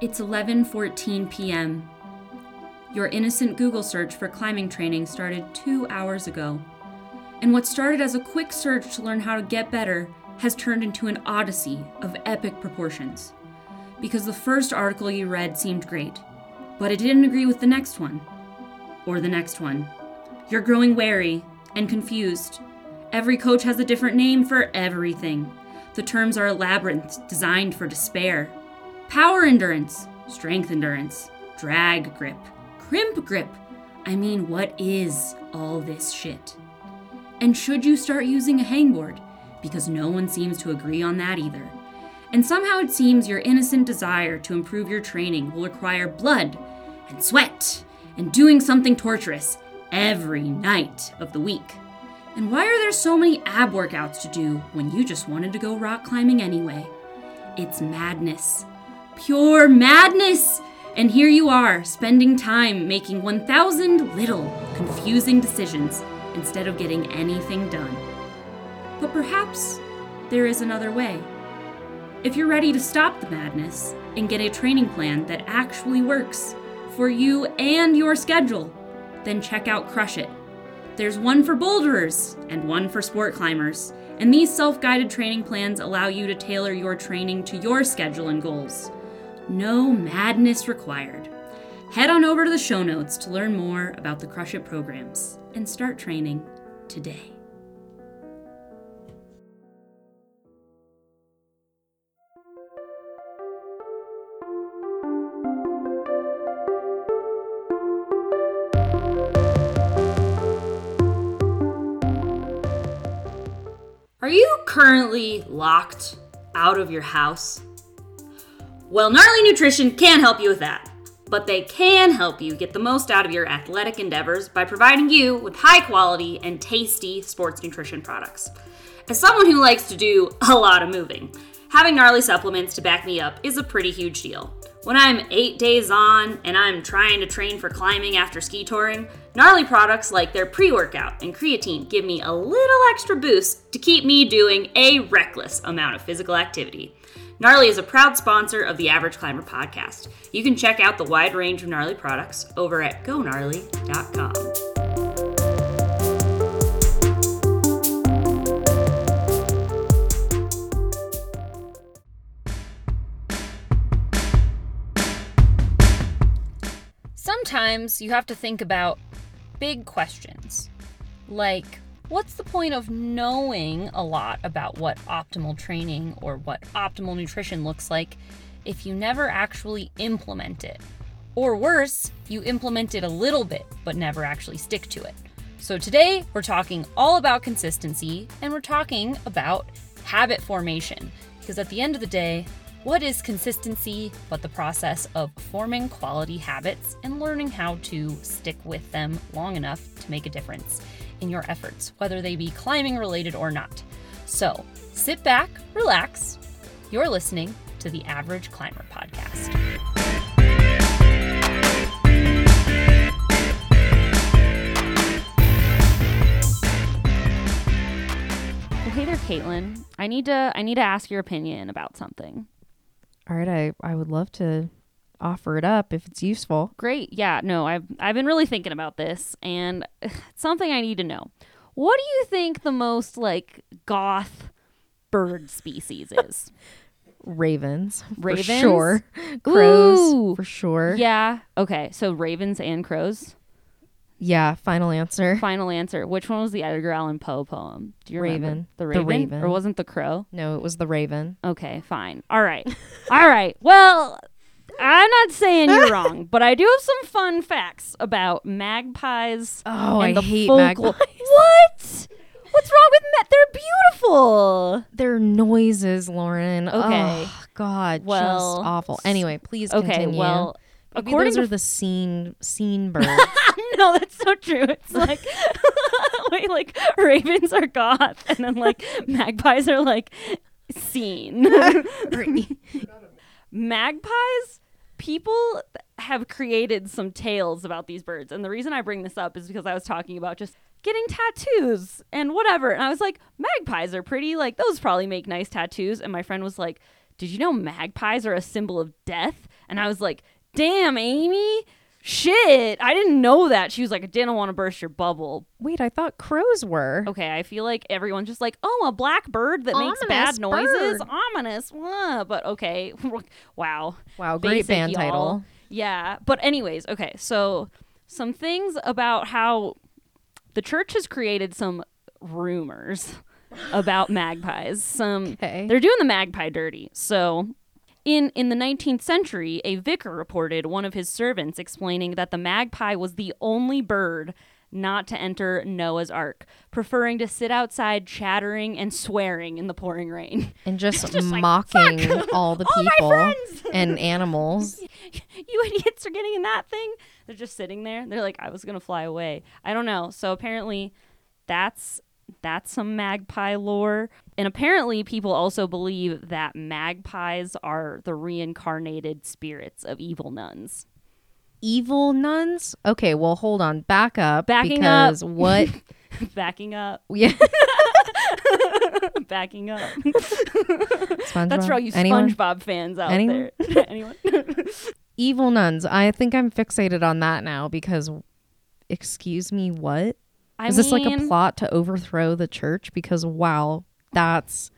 It's 11:14 p.m. Your innocent Google search for climbing training started 2 hours ago. And what started as a quick search to learn how to get better has turned into an odyssey of epic proportions. Because the first article you read seemed great, but it didn't agree with the next one. Or the next one. You're growing wary and confused. Every coach has a different name for everything. The terms are a labyrinth designed for despair. Power endurance, strength endurance, drag grip, crimp grip. I mean, what is all this shit? And should you start using a hangboard? Because no one seems to agree on that either. And somehow it seems your innocent desire to improve your training will require blood and sweat and doing something torturous every night of the week. And why are there so many ab workouts to do when you just wanted to go rock climbing anyway? It's madness. Pure madness! And here you are, spending time making 1,000 little, confusing decisions instead of getting anything done. But perhaps there is another way. If you're ready to stop the madness and get a training plan that actually works for you and your schedule, then check out Crush It. There's one for boulderers and one for sport climbers, and these self guided training plans allow you to tailor your training to your schedule and goals. No madness required. Head on over to the show notes to learn more about the Crush It programs and start training today. Are you currently locked out of your house? Well, Gnarly Nutrition can help you with that, but they can help you get the most out of your athletic endeavors by providing you with high quality and tasty sports nutrition products. As someone who likes to do a lot of moving, having gnarly supplements to back me up is a pretty huge deal. When I'm eight days on and I'm trying to train for climbing after ski touring, gnarly products like their pre workout and creatine give me a little extra boost to keep me doing a reckless amount of physical activity. Gnarly is a proud sponsor of the Average Climber podcast. You can check out the wide range of gnarly products over at gonarly.com. Sometimes you have to think about big questions like what's the point of knowing a lot about what optimal training or what optimal nutrition looks like if you never actually implement it? Or worse, you implement it a little bit but never actually stick to it. So today we're talking all about consistency and we're talking about habit formation because at the end of the day, what is consistency but the process of forming quality habits and learning how to stick with them long enough to make a difference in your efforts, whether they be climbing related or not? So sit back, relax. You're listening to the Average Climber Podcast. Hey there, Caitlin. I need to I need to ask your opinion about something. All right, I, I would love to offer it up if it's useful. Great. Yeah, no, I've I've been really thinking about this and it's something I need to know. What do you think the most like goth bird species is? Ravens, Ravens? for sure. Crows, Ooh. for sure. yeah. Okay. So ravens and crows. Yeah, final answer. Final answer. Which one was the Edgar Allan Poe poem? Do you? Raven. The The raven. raven. Or wasn't the crow? No, it was the Raven. Okay, fine. All right. All right. Well, I'm not saying you're wrong, but I do have some fun facts about magpies. Oh, and I the hate folklore- magpies. What? What's wrong with ma- They're beautiful. They're noises, Lauren. Okay. Oh, God, Well, just awful. Anyway, please Okay, continue. well, Maybe according those to are the scene scene birds. no, that's so true. It's like wait, like ravens are goth, and then like magpies are like seen. magpies, people have created some tales about these birds, and the reason I bring this up is because I was talking about just getting tattoos and whatever. And I was like, magpies are pretty. Like, those probably make nice tattoos. And my friend was like, Did you know magpies are a symbol of death? And I was like, Damn, Amy. Shit. I didn't know that. She was like, I didn't want to burst your bubble. Wait, I thought crows were. Okay, I feel like everyone's just like, oh, a black bird that makes Ominous bad noises. bird. Ominous. Wah. But okay. wow. Wow, great Basic, band y'all. title. Yeah. But, anyways, okay. So, some things about how the church has created some rumors about magpies. Some Okay. they're doing the magpie dirty. So, in in the 19th century, a vicar reported one of his servants explaining that the magpie was the only bird not to enter Noah's ark, preferring to sit outside chattering and swearing in the pouring rain. And just, Just like, mocking all the people friends! and animals. you idiots are getting in that thing. They're just sitting there. They're like, I was gonna fly away. I don't know. So apparently, that's that's some magpie lore. And apparently, people also believe that magpies are the reincarnated spirits of evil nuns. Evil nuns? Okay, well, hold on. Back up. Backing up. what? Backing up, yeah. backing up. SpongeBob? That's for all you Anyone? SpongeBob fans out Anyone? there. Anyone? Evil nuns. I think I'm fixated on that now because, excuse me, what? I Is this like a plot to overthrow the church? Because wow, that's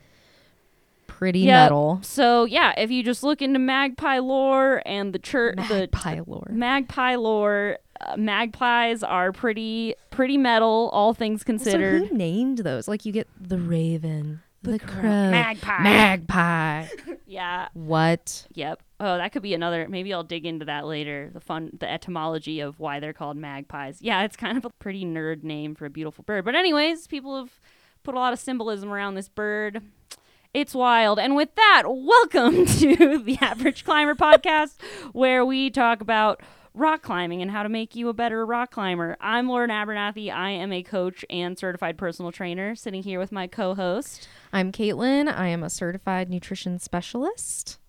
pretty Yep. metal. So yeah, if you just look into magpie lore and the church, the Magpie lore. magpie lore, uh, magpies are pretty pretty metal, all things So considered. who named those? Like you get the raven, the, crow- uh, crow, magpie. magpie. yeah. what? Yep. Oh, that could be another. Maybe I'll dig into that later. The fun, the etymology of why they're called magpies. Yeah, it's kind of a pretty nerd name for a beautiful bird. But anyways, people have put a lot of symbolism around this bird. It's wild. And with that, welcome to the Average Climber podcast, where we talk about rock climbing and how to make you a better rock climber. I'm Lauren Abernathy. I am a coach and certified personal trainer, sitting here with my co-host. I'm Caitlin. I am a certified nutrition specialist.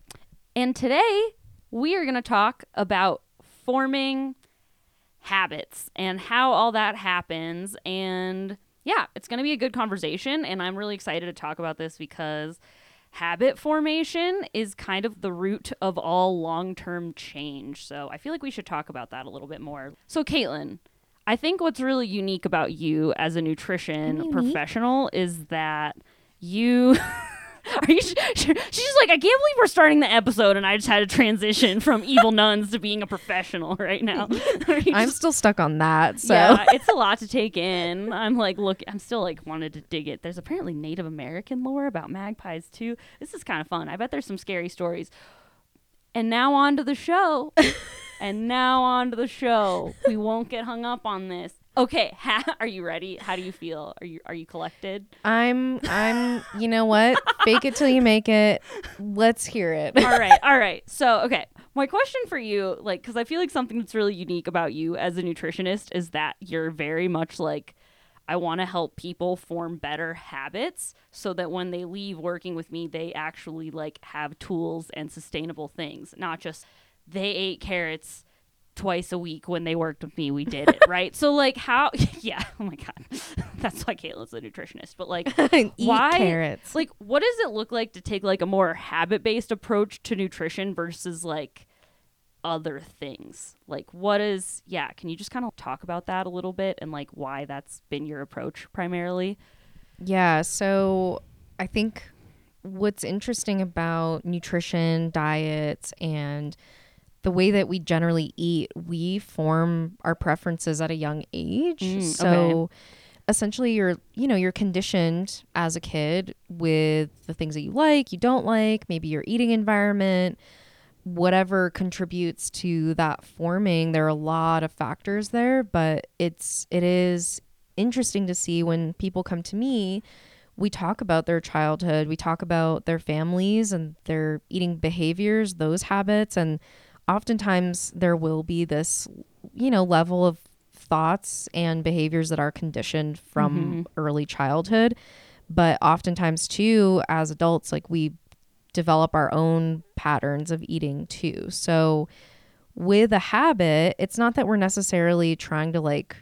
And today we are going to talk about forming habits and how all that happens. And yeah, it's going to be a good conversation. And I'm really excited to talk about this because habit formation is kind of the root of all long term change. So I feel like we should talk about that a little bit more. So, Caitlin, I think what's really unique about you as a nutrition Unique? professional is that you. Are you? Sh- sh- she's just like, I can't believe we're starting the episode, and I just had to transition from evil nuns to being a professional right now. I'm just- still stuck on that. So yeah, it's a lot to take in. I'm like, look, I'm still like wanted to dig it. There's apparently Native American lore about magpies too. This is kind of fun. I bet there's some scary stories. And now on to the show. and now on to the show. We won't get hung up on this. Okay, ha- are you ready? How do you feel? Are you are you collected? I'm I'm you know what? Fake it till you make it. Let's hear it. all right, all right. So, okay, my question for you, like, because I feel like something that's really unique about you as a nutritionist is that you're very much like, I want to help people form better habits so that when they leave working with me, they actually like have tools and sustainable things, not just they ate carrots twice a week when they worked with me. We did it, right? So, like, how, yeah, oh my God. That's why Caitlin's a nutritionist, but like, why carrots. like what does it look like to take like a more habit-based approach to nutrition versus like other things like what is yeah can you just kind of talk about that a little bit and like why that's been your approach primarily Yeah, so I think what's interesting about nutrition, diets, and the way that we generally eat, we form our preferences at a young age. Mm, so essentially you're you know, you're conditioned as a kid with the things that you like, you don't like, maybe your eating environment, whatever contributes to that forming. There are a lot of factors there, but it's it is interesting to see when people come to me we talk about their childhood we talk about their families and their eating behaviors those habits and oftentimes there will be this you know level of thoughts and behaviors that are conditioned from mm-hmm. early childhood but oftentimes too as adults like we develop our own patterns of eating too so with a habit it's not that we're necessarily trying to like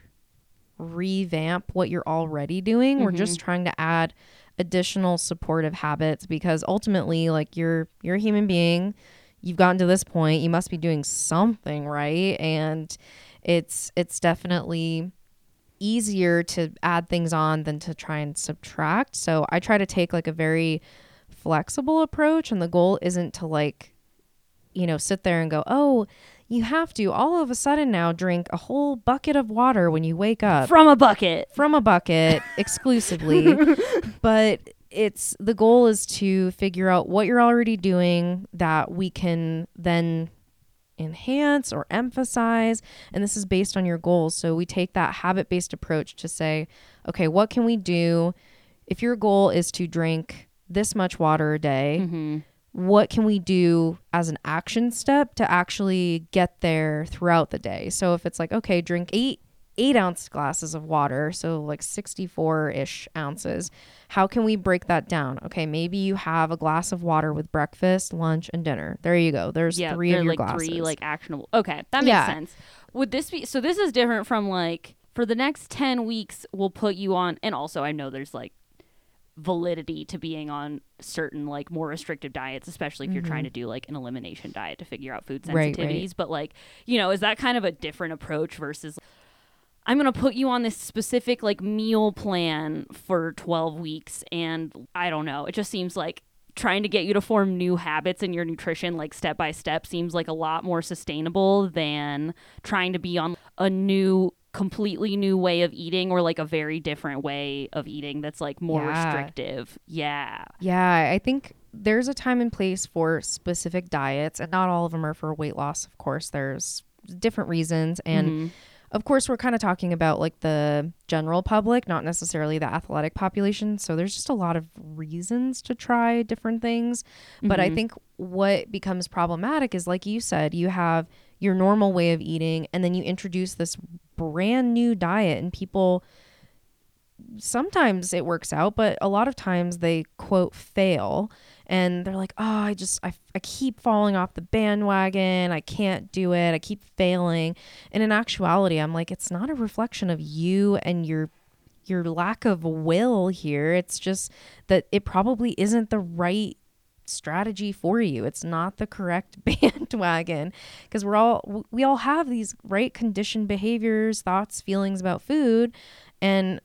revamp what you're already doing. We're just mm-hmm. trying to add additional supportive habits because ultimately like you're you're a human being. You've gotten to this point, you must be doing something right and it's it's definitely easier to add things on than to try and subtract. So I try to take like a very flexible approach and the goal isn't to like you know sit there and go, "Oh, you have to all of a sudden now drink a whole bucket of water when you wake up." From a bucket. from a bucket exclusively but it's the goal is to figure out what you're already doing that we can then enhance or emphasize. And this is based on your goals. So we take that habit based approach to say okay what can we do? If your goal is to drink this much water a day Mm-hmm. what can we do as an action step to actually get there throughout the day? So if it's like okay drink eight eight ounce glasses of water so like 64 ish ounces how can we break that down okay maybe you have a glass of water with breakfast lunch and dinner there you go there's Yeah, three of your like glasses three like actionable. Okay, that makes Yeah. sense. Would this be so? This is different from like for the next ten weeks, we'll put you on, and also I know there's like validity to being on certain like more restrictive diets, especially if you're trying to do like an elimination diet to figure out food Mm-hmm. Right, right. sensitivities. But like, you know, is that kind of a different approach versus I'm going to put you on this specific like meal plan for 12 weeks and I don't know. It just seems like trying to get you to form new habits in your nutrition like step by step seems like a lot more sustainable than trying to be on a new completely new way of eating or like a very different way of eating that's like more Yeah. restrictive. Yeah. Yeah, I think there's a time and place for specific diets, and not all of them are for weight loss, of course. There's different reasons. And Mhm. Of course, we're kind of talking about like the general public, not necessarily the athletic population. So there's just a lot of reasons to try different things. But I Mhm. think what becomes problematic is, like you said, you have your normal way of eating, and then you introduce this brand new diet, and people sometimes it works out, but a lot of times they quote fail and they're like, oh, I just, I, I keep falling off the bandwagon. I can't do it. I keep failing. And in actuality, I'm like, it's not a reflection of you and your your lack of will here. It's just that it probably isn't the right strategy for you. It's not the correct bandwagon because we're all we all have these right conditioned behaviors, thoughts, feelings about food and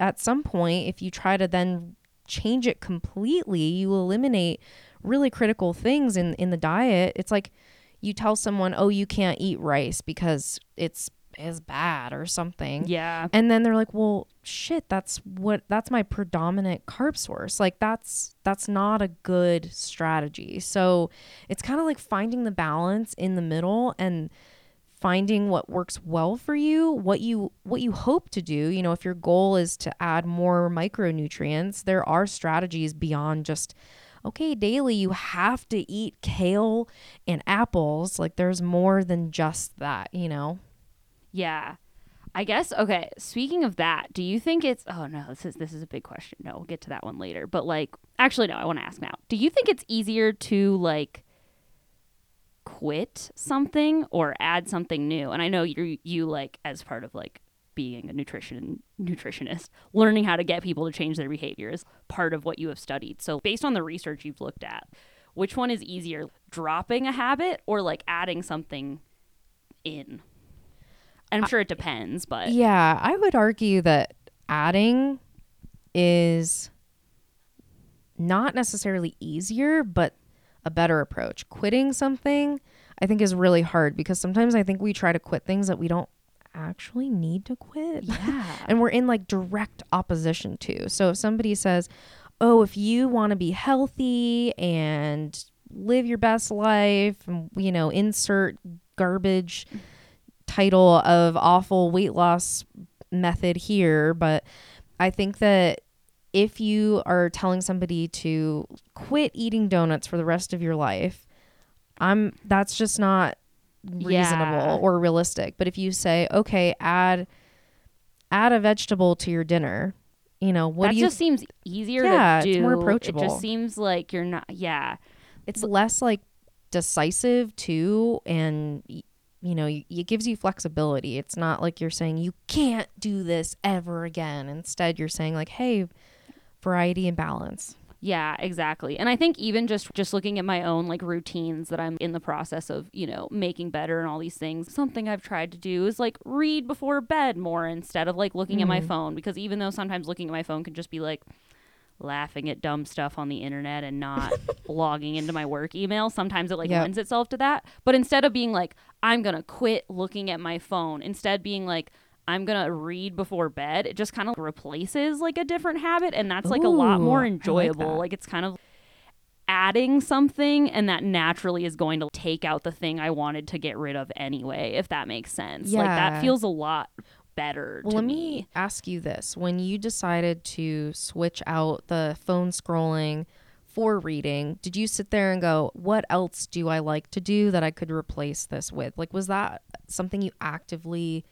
at some point if you try to then change it completely, you eliminate really critical things in in the diet. It's like you tell someone, "Oh, you can't eat rice because it's is bad or something." Yeah. And then they're like, "Well, shit, that's what that's my predominant carb source. Like that's that's not a good strategy." So, it's kind of like finding the balance in the middle and finding what works well for you, what you what you hope to do. You know, if your goal is to add more micronutrients, there are strategies beyond just okay, daily you have to eat kale and apples. Like there's more than just that, you know. Yeah. I guess okay, speaking of that, do you think it's oh no, this is this is a big question. No, we'll get to that one later. But like actually no, I want to ask now. Do you think it's easier to like quit something or add something new? And I know you you like as part of like being a nutrition nutritionist, learning how to get people to change their behavior is part of what you have studied. So based on the research you've looked at, which one is easier, dropping a habit or like adding something in? I'm sure it depends, but Yeah, I would argue that adding is not necessarily easier, but a better approach. Quitting something, I think, is really hard because sometimes I think we try to quit things that we don't actually need to quit. yeah. and we're in like direct opposition to. So if somebody says, "Oh, if you want to be healthy and live your best life," and, you know, insert garbage title of awful weight loss method here, but I think that if you are telling somebody to quit eating donuts for the rest of your life, I'm that's just not reasonable Yeah. or realistic. But if you say, okay, add add a vegetable to your dinner, you know, what that do you just seems easier Yeah, to it's more approachable. It just seems like you're not. Yeah, it's less like decisive too and you know, it gives you flexibility. It's not like you're saying you can't do this ever again. Instead, you're saying like, hey, variety and balance. Yeah, exactly. And I think even just just looking at my own like routines that I'm in the process of, you know, making better and all these things, something I've tried to do is like read before bed more instead of like looking at my mm. phone because even though sometimes looking at my phone can just be like laughing at dumb stuff on the internet and not logging into my work email, sometimes it like Yep. lends itself to that. But instead of being like I'm going to quit looking at my phone, instead being like I'm gonna read before bed. It just kind of replaces like a different habit, and that's like a lot more enjoyable. that. like it's kind of adding something and that naturally is going to take out the thing I wanted to get rid of anyway, if that makes sense. Like Yeah. that feels a lot better Well, to let me. me ask you this. When you decided to switch out the phone scrolling for reading, did you sit there and go, what else do I like to do that I could replace this with? Like, was that something you actively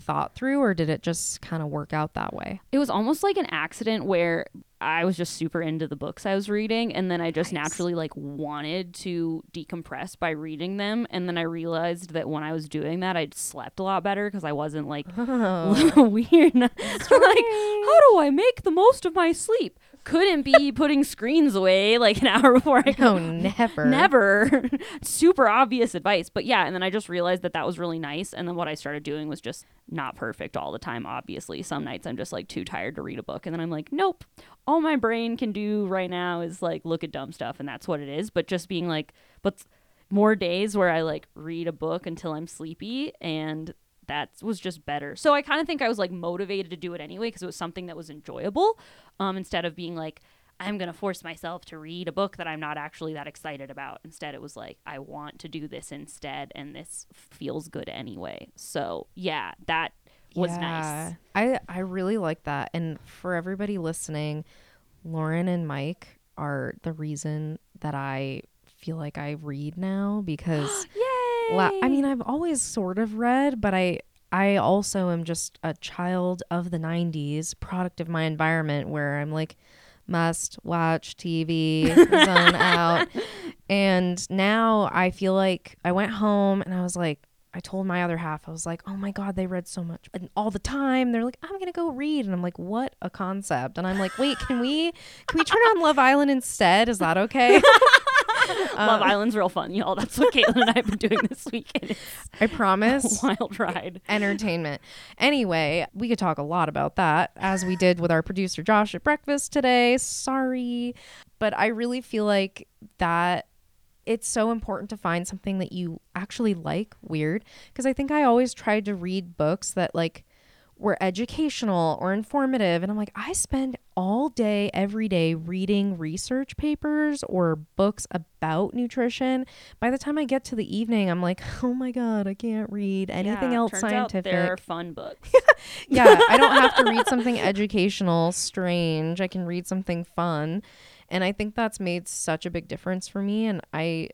thought through, or did it just kind of work out that way? It was almost like an accident where I was just super into the books I was reading and then I just Nice. naturally like wanted to decompress by reading them and then I realized that when I was doing that I slept a lot better because I wasn't like Oh. weird. like, how do I make the most of my sleep? Couldn't be putting screens away like an hour before I No, go. never. Never. Super obvious advice. But yeah, and then I just realized that that was really nice. And then what I started doing was just not perfect all the time, obviously. Some nights I'm just like too tired to read a book. And then I'm like, nope. All my brain can do right now is like look at dumb stuff. And that's what it is. But just being like, but more days where I like read a book until I'm sleepy and that was just better. So I kind of think I was like motivated to do it anyway because it was something that was enjoyable um, instead of being like, I'm going to force myself to read a book that I'm not actually that excited about. Instead, it was like, I want to do this instead, and this feels good anyway. So, yeah, that was nice. I I really like that. And for everybody listening, Lauren and Mike are the reason that I feel like I read now because Yay! La- I mean I've always sort of read, but I I also am just a child of the 90s, product of my environment where I'm like must watch TV, zone out. And now I feel like I went home and I was like, I told my other half, I was like, oh my God, they read so much and all the time. They're like, I'm going to go read. And I'm like, what a concept. And I'm like, wait, can we, can we turn on Love Island instead? Is that okay? Love uh, Island's real fun, y'all. That's what Caitlin and I have been doing this weekend. I promise. wild ride. entertainment. Anyway, we could talk a lot about that as we did with our producer Josh at breakfast today. Sorry. But I really feel like that it's so important to find something that you actually like weird because I think I always tried to read books that like were educational or informative and I'm like I spend all day every day reading research papers or books about nutrition by the time I get to the evening I'm like oh my god I can't read anything Yeah, else turns scientific Out they're fun books. yeah, I don't have to read something educational, strange. I can read something fun. And I think that's made such a big difference for me. And I,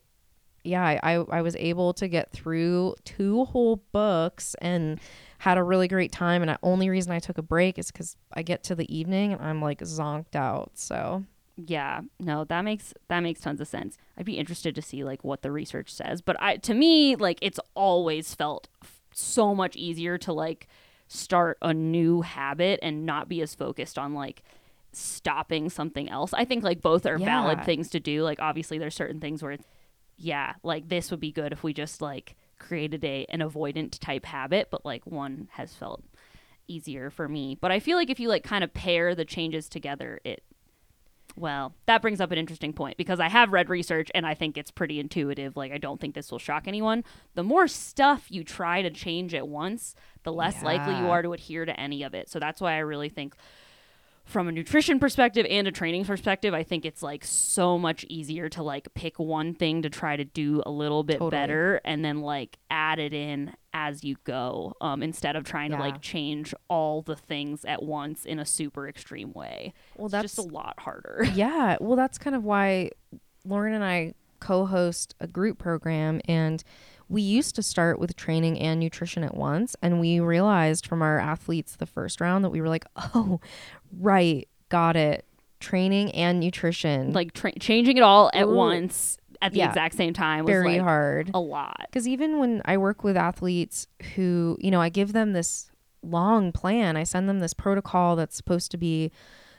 yeah, I, I, I was able to get through two whole books and had a really great time. And the only reason I took a break is because I get to the evening and I'm like zonked out. So Yeah, no, that makes that makes tons of sense. I'd be interested to see like what the research says, but I to me like it's always felt f- so much easier to like start a new habit and not be as focused on like stopping something else. I think like both are valid things to do. Like obviously there's certain things where it's yeah, like this would be good if we just like created a an avoidant type habit, but like one has felt easier for me. But I feel like if you like kind of pair the changes together, it well, that brings up an interesting point because I have read research and I think it's pretty intuitive. Like, I don't think this will shock anyone. The more stuff you try to change at once, the less likely you are to adhere to any of it. So that's why I really think, from a nutrition perspective and a training perspective, I think it's like so much easier to like pick one thing to try to do a little bit Totally. better and then like add it in as you go um, instead of trying to like change all the things at once in a super extreme way. Well, It's that's just a lot harder. yeah. Well, that's kind of why Lauren and I co host a group program. And we used to start with training and nutrition at once. And we realized from our athletes the first round that we were like, oh, right, got it. Training and nutrition. like tra- changing it all at Ooh. once at the Yeah. exact same time was very like hard. a lot. Because even when I work with athletes who, you know, I give them this long plan, I send them this protocol that's supposed to be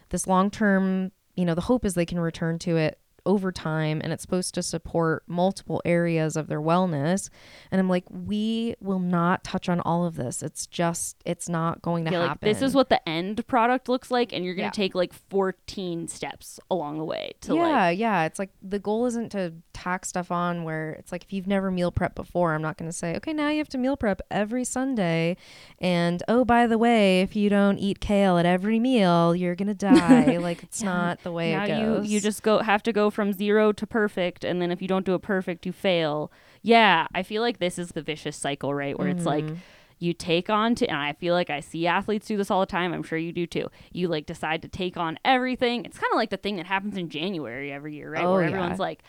this long term, you know, the hope is they can return to it over time and it's supposed to support multiple areas of their wellness. And I'm like, we will not touch on all of this. It's just, it's not going to Yeah, like happen. this is what the end product looks like, and you're gonna Yeah. take like 14 steps along the way to yeah, like yeah. It's like the goal isn't to tack stuff on where it's like if you've never meal prep before, I'm not going to say, okay, now you have to meal prep every Sunday. And oh, by the way, if you don't eat kale at every meal, you're going to die. like it's not the way now it goes. you you just go have to go from zero to perfect, and then if you don't do it perfect, you fail. Yeah, I feel like this is the vicious cycle, right? Where it's like Mm-hmm. you take on to, and I feel like I see athletes do this all the time. I'm sure you do too. You like decide to take on everything. It's kind of like the thing that happens in January every year, right? Oh, Where yeah. everyone's like,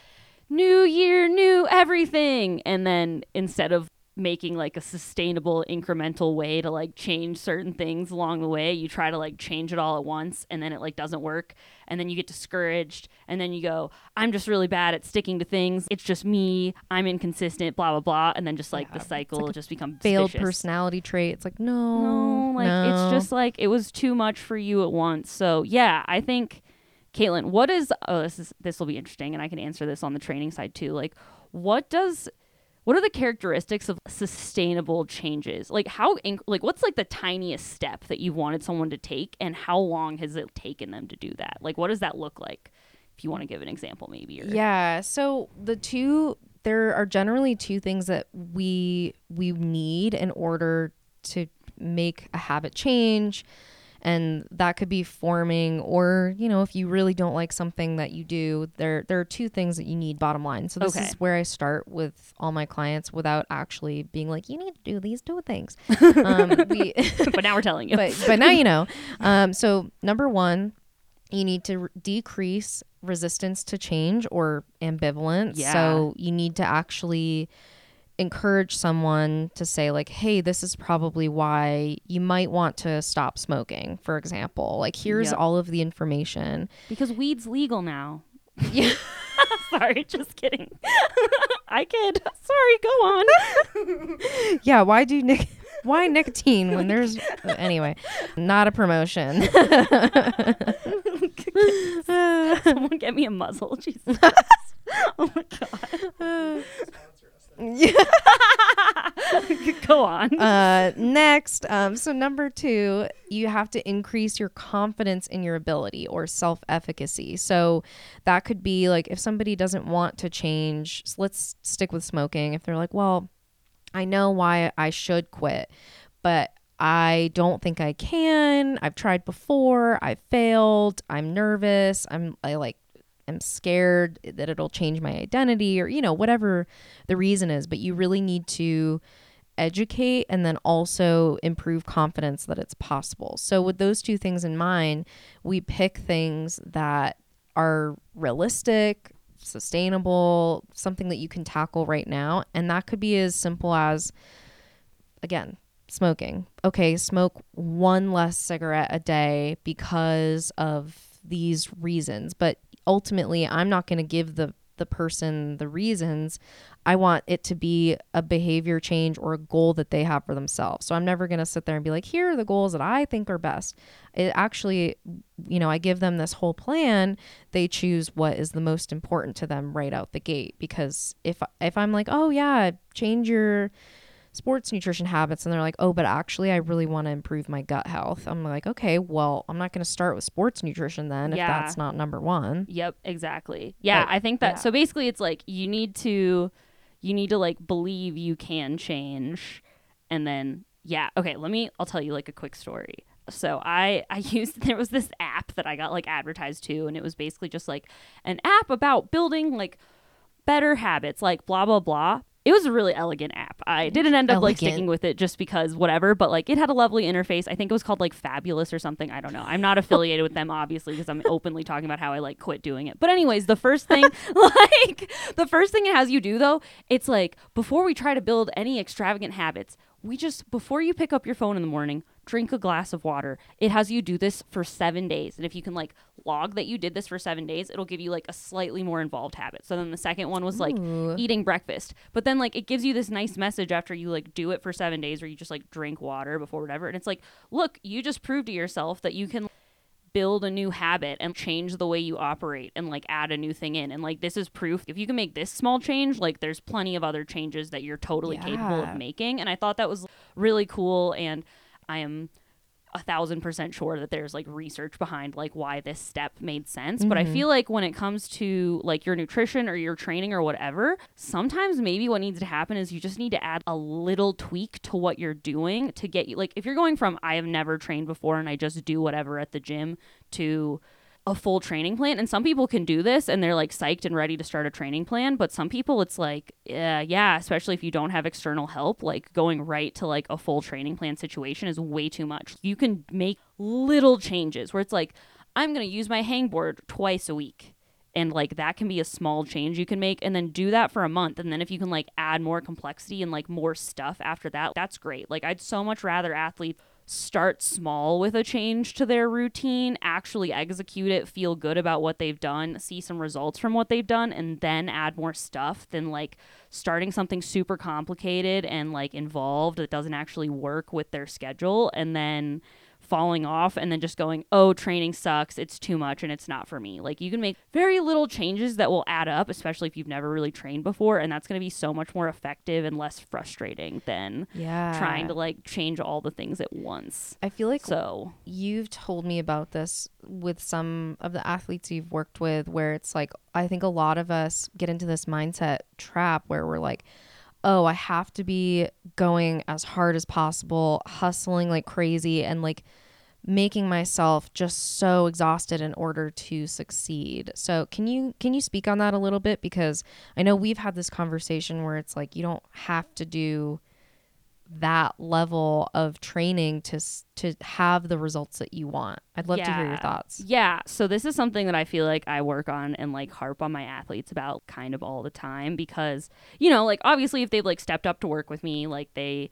new year, new everything. And then instead of making like a sustainable incremental way to like change certain things along the way you try to like change it all at once and then it like doesn't work and then you get discouraged and then you go i'm just really bad at sticking to things it's just me i'm inconsistent blah blah blah and then just like Yeah, the cycle just becomes failed vicious. personality trait. It's like, no. no like no. it's just like it was too much for you at once so yeah i think caitlin what is oh this is this will be interesting and i can answer this on the training side too like what does what are the characteristics of sustainable changes? Like how like what's like the tiniest step that you've wanted someone to take and how long has it taken them to do that? Like what does that look like? If you want to give an example maybe or Yeah. So the two there are generally two things that we we need in order to make a habit change and that could be forming or you know if you really don't like something that you do there there are two things that you need bottom line so this Okay. is where i start with all my clients without actually being like you need to do these two things um, we but now we're telling you but but now you know. Um, so number one, you need to re- decrease resistance to change or ambivalence. Yeah. So you need to actually encourage someone to say like hey this is probably why you might want to stop smoking for example like here's Yep. all of the information because weed's legal now yeah sorry just kidding i kid sorry go on yeah why do nic- why nicotine when there's anyway not a promotion Someone get me a muzzle. Jesus. oh my god. Go on. uh, next, um, so number two, you have to increase your confidence in your ability or self efficacy. So that could be like if somebody doesn't want to change, so let's stick with smoking. If they're like, well, I know why I should quit, but I don't think I can. I've tried before. I failed. I'm nervous. I'm I like am scared that it'll change my identity or you know whatever the reason is, but you really need to educate and then also improve confidence that it's possible. So with those two things in mind, we pick things that are realistic, sustainable, something that you can tackle right now, and that could be as simple as again, smoking. Okay, smoke one less cigarette a day because of these reasons, but ultimately I'm not going to give the the person the reasons. I want it to be a behavior change or a goal that they have for themselves. So I'm never going to sit there and be like, here are the goals that I think are best. It actually, you know, I give them this whole plan. They choose what is the most important to them right out the gate. Because if if I'm like, oh yeah, change your sports nutrition habits and they're like, "Oh, but actually I really want to improve my gut health." I'm like, "Okay, well, I'm not going to start with sports nutrition then if that's not number 1." Yep, exactly. Yeah, But, I think that yeah. so basically it's like you need to you need to like believe you can change and then yeah, okay, let me I'll tell you like a quick story. So I I used there was this app that I got like advertised to and it was basically just like an app about building like better habits like blah blah blah. It was a really elegant app. I didn't end up like sticking with it just because whatever, but like it had a lovely interface. I think it was called like Fabulous or something. I don't know. I'm not affiliated with them obviously because I'm openly talking about how I like quit doing it. But anyways, the first thing like the first thing it has you do though, it's like before we try to build any extravagant habits, we just before you pick up your phone in the morning, drink a glass of water. It has you do this for 7 days. And if you can like log that you did this for 7 days, it'll give you like a slightly more involved habit. So then the second one was like Ooh. eating breakfast. But then like it gives you this nice message after you like do it for 7 days where you just like drink water before whatever. And it's like, look, you just proved to yourself that you can build a new habit and change the way you operate and like add a new thing in and like this is proof if you can make this small change like there's plenty of other changes that you're totally capable of making and i thought that was really cool and i am a thousand percent sure that there's like research behind like why this step made sense. But i mm-hmm. feel like when it comes to like your nutrition or your training or whatever sometimes maybe what needs to happen is you just need to add a little tweak to what you're doing to get you like if you're going from i have never trained before and i just do whatever at the gym to a full training plan. And some people can do this and they're like psyched and ready to start a training plan but some people it's like yeah yeah especially if you don't have external help like going right to like a full training plan situation is way too much. You can make little changes where it's like i'm going to use my hangboard twice a week. And like that can be a small change you can make and then do that for a month. And then if you can like add more complexity and like more stuff after that that's great. Like i'd so much rather athletes start small with a change to their routine actually execute it feel good about what they've done see some results from what they've done and then add more stuff than like starting something super complicated and like involved that doesn't actually work with their schedule and then falling off and then just going, oh, training sucks, it's too much, and it's not for me. Like you can make very little changes that will add up, especially if you've never really trained before, and that's going to be so much more effective and less frustrating than Yeah. trying to like change all the things at once. I feel like So you've told me about this with some of the athletes you've worked with where it's like I think a lot of us get into this mindset trap where we're like oh I have to be going as hard as possible hustling like crazy and like making myself just so exhausted in order to succeed. So can you can you speak on that a little bit because I know we've had this conversation where it's like you don't have to do that level of training to to have the results that you want. I'd love to hear your thoughts. Yeah, so this is something that I feel like I work on and like harp on my athletes about kind of all the time because you know, like obviously if they've like stepped up to work with me, like they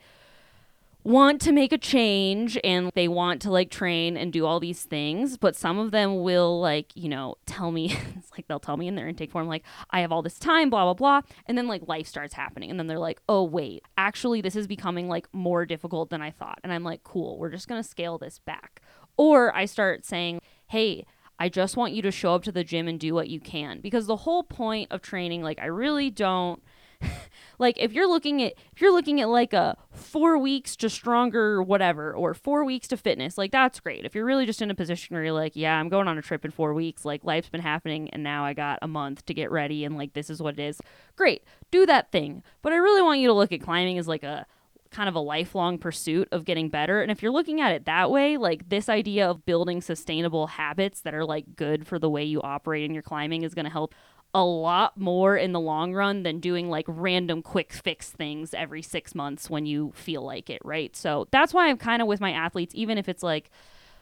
want to make a change and they want to like train and do all these things, but some of them will like, you know, tell me it's like they'll tell me in their intake form like I have all this time, blah blah blah, and then like life starts happening and then they're like, "Oh, wait, actually this is becoming like more difficult than I thought." And I'm like, "Cool, we're just going to scale this back." Or I start saying, "Hey, I just want you to show up to the gym and do what you can." Because the whole point of training like I really don't like if you're looking at if you're looking at like a four weeks to stronger whatever or four weeks to fitness like that's great. If you're really just in a position where you're like yeah i'm going on a trip in four weeks like life's been happening and now i got a month to get ready and like this is what it is great. Do that thing. But i really want you to look at climbing as like a kind of a lifelong pursuit of getting better. And if you're looking at it that way, like this idea of building sustainable habits that are like good for the way you operate in your climbing is going to help a lot more in the long run than doing like random quick fix things every six months when you feel like it, right? So that's why I'm kind of with my athletes, even if it's like,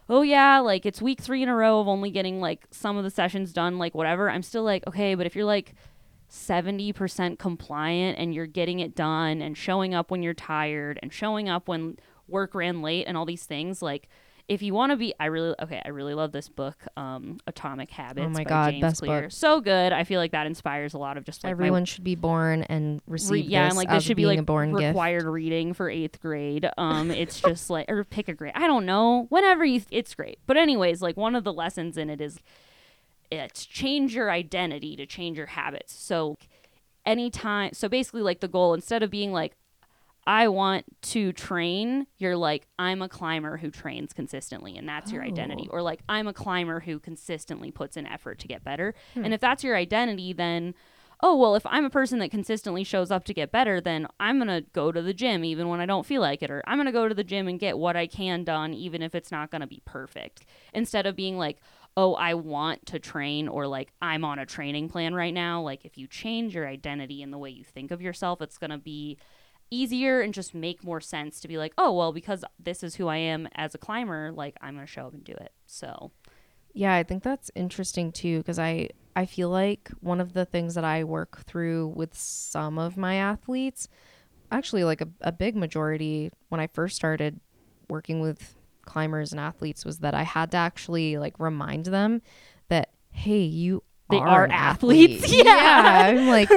oh yeah, like it's week three in a row of only getting like some of the sessions done, like whatever. I'm still like, okay, but if you're like 70% compliant and you're getting it done and showing up when you're tired and showing up when work ran late and all these things, like if you want to be, I really okay. I really love this book, um, Atomic Habits. Oh my by God, James best Clear. book. So good. I feel like that inspires a lot of just like my Everyone should be born and receive Re- yeah, this and like this should be like a born gift. required reading for eighth grade. Um, it's just like or pick a grade. I don't know. Whenever you, it's great. But anyways, like one of the lessons in it is it's change your identity to change your habits. So anytime, so basically, like the goal instead of being like I want to train, you're like, I'm a climber who trains consistently, and that's your identity. Oh. Or like, I'm a climber who consistently puts in effort to get better. Hmm. And if that's your identity, then, oh, well, if I'm a person that consistently shows up to get better, then I'm going to go to the gym even when I don't feel like it. Or I'm going to go to the gym and get what I can done, even if it's not going to be perfect. Instead of being like, oh, I want to train, or like, I'm on a training plan right now. Like, if you change your identity and the way you think of yourself, it's going to be easier and just make more sense to be like, oh, well, because this is who I am as a climber, like I'm going to show up and do it. So, Yeah, I think that's interesting too because I I feel like one of the things that I work through with some of my athletes actually like a, a big majority when I first started working with climbers and athletes was that I had to actually like remind them that hey, you They are, are athletes. athlete. Yeah. I'm like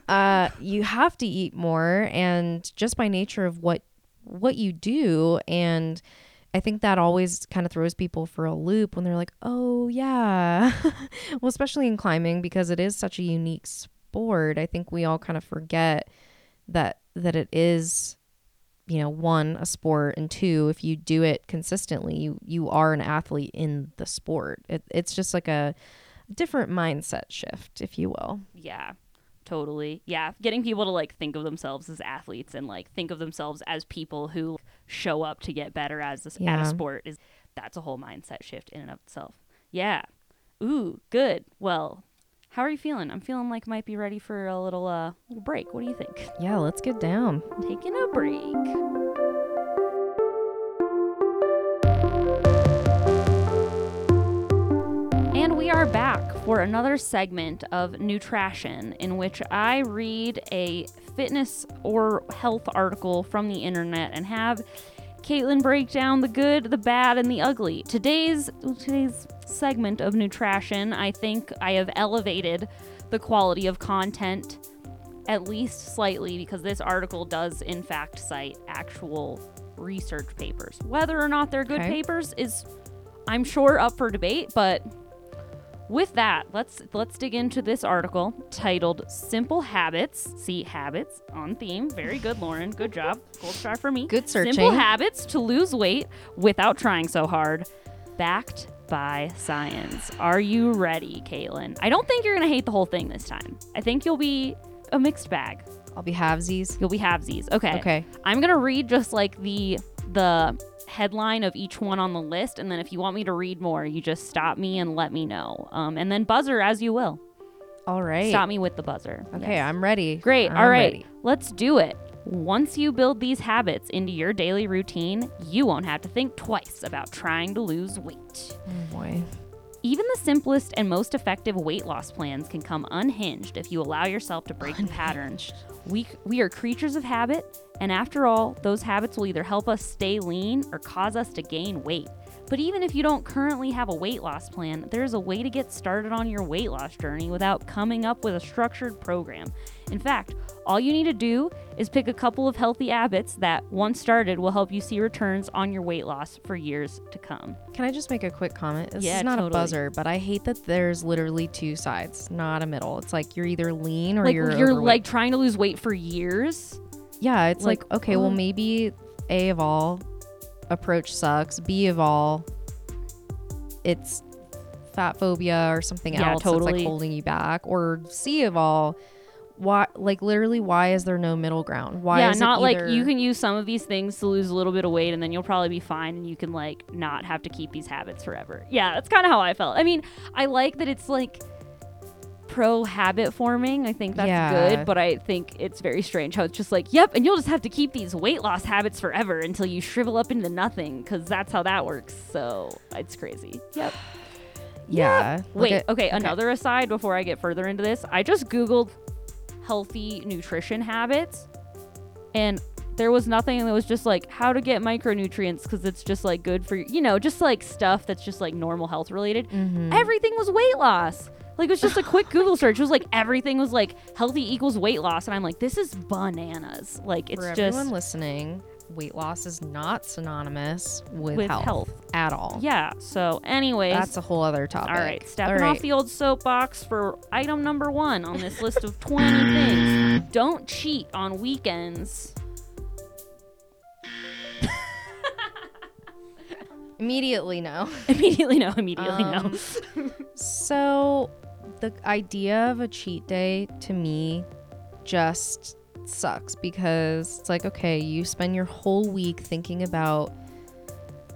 uh you have to eat more and just by nature of what what you do and I think that always kind of throws people for a loop when they're like, "Oh, yeah." well, especially in climbing because it is such a unique sport. I think we all kind of forget that that it is you know, one a sport and two if you do it consistently, you you are an athlete in the sport. It, it's just like a different mindset shift, if you will. Yeah, totally. Yeah, getting people to like think of themselves as athletes and like think of themselves as people who show up to get better as this, at a sport is that's a whole mindset shift in and of itself. Yeah. Ooh, good. Well, how are you feeling? I'm feeling like might be ready for a little uh little break. What do you think? Yeah, let's get down. Taking a break. For another segment of Nutrition in which I read a fitness or health article from the internet and have Caitlin break down the good, the bad, and the ugly. Today's today's segment of Nutrition, I think I have elevated the quality of content at least slightly because this article does in fact cite actual research papers. Whether or not they're good Okay. papers is I'm sure up for debate, but with that, let's let's dig into this article titled Simple Habits. See habits on theme. Very good, Lauren. Good job. Gold star for me. Good searching. Simple habits to lose weight without trying so hard. Backed by science. Are you ready, Caitlin? I don't think you're gonna hate the whole thing this time. I think you'll be a mixed bag. I'll be halvesies. You'll be halvesies. Okay. Okay. I'm gonna read just like the the headline of each one on the list, and then if you want me to read more, you just stop me and let me know. Um, and then buzzer as you will. All right. Stop me with the buzzer. Okay, Yes. I'm ready. Great. I'm All right. ready. Let's do it. Once you build these habits into your daily routine, you won't have to think twice about trying to lose weight. Oh boy. Even the simplest and most effective weight loss plans can come unhinged if you allow yourself to break the pattern. We, we are creatures of habit, and after all, those habits will either help us stay lean or cause us to gain weight. But even if you don't currently have a weight loss plan, there's a way to get started on your weight loss journey without coming up with a structured program. In fact, all you need to do is pick a couple of healthy habits that, once started, will help you see returns on your weight loss for years to come. Can I just make a quick comment? This Yeah, is not totally. a buzzer, but I hate that there's literally two sides, not a middle. It's like you're either lean or like you're you're overweight. like trying to lose weight for years. Yeah, it's like, like, okay, well uh, maybe A of all approach sucks. B of all it's fat phobia or something Yeah, else that's totally. like holding you back. Or C of all why like literally why is there no middle ground? Why yeah, is it not like you can use some of these things to lose a little bit of weight and then you'll probably be fine and you can like not have to keep these habits forever. Yeah, that's kind of how I felt. I mean, I like that it's like pro habit forming. I think that's Yeah. good, but I think it's very strange how it's just like, yep, and you'll just have to keep these weight loss habits forever until you shrivel up into nothing because that's how that works. So it's crazy. Yep. Yeah. Wait, at- okay, another aside before I get further into this. I just Googled healthy nutrition habits and there was nothing that was just like how to get micronutrients because it's just like good for you know, just like stuff that's just like normal health related. Mhm. Everything was weight loss. Like it was just a quick Google search. It was like everything was like healthy equals weight loss. And I'm like, this is bananas. Like it's For just everyone listening, weight loss is not synonymous with, With health, health. at all. Yeah. So anyways. That's a whole other topic. All right, stepping All right. off the old soapbox for item number one on this list of 20 things. Don't cheat on weekends. Immediately no. Immediately no, immediately Um, no. So, the idea of a cheat day to me just sucks because it's like, okay, you spend your whole week thinking about.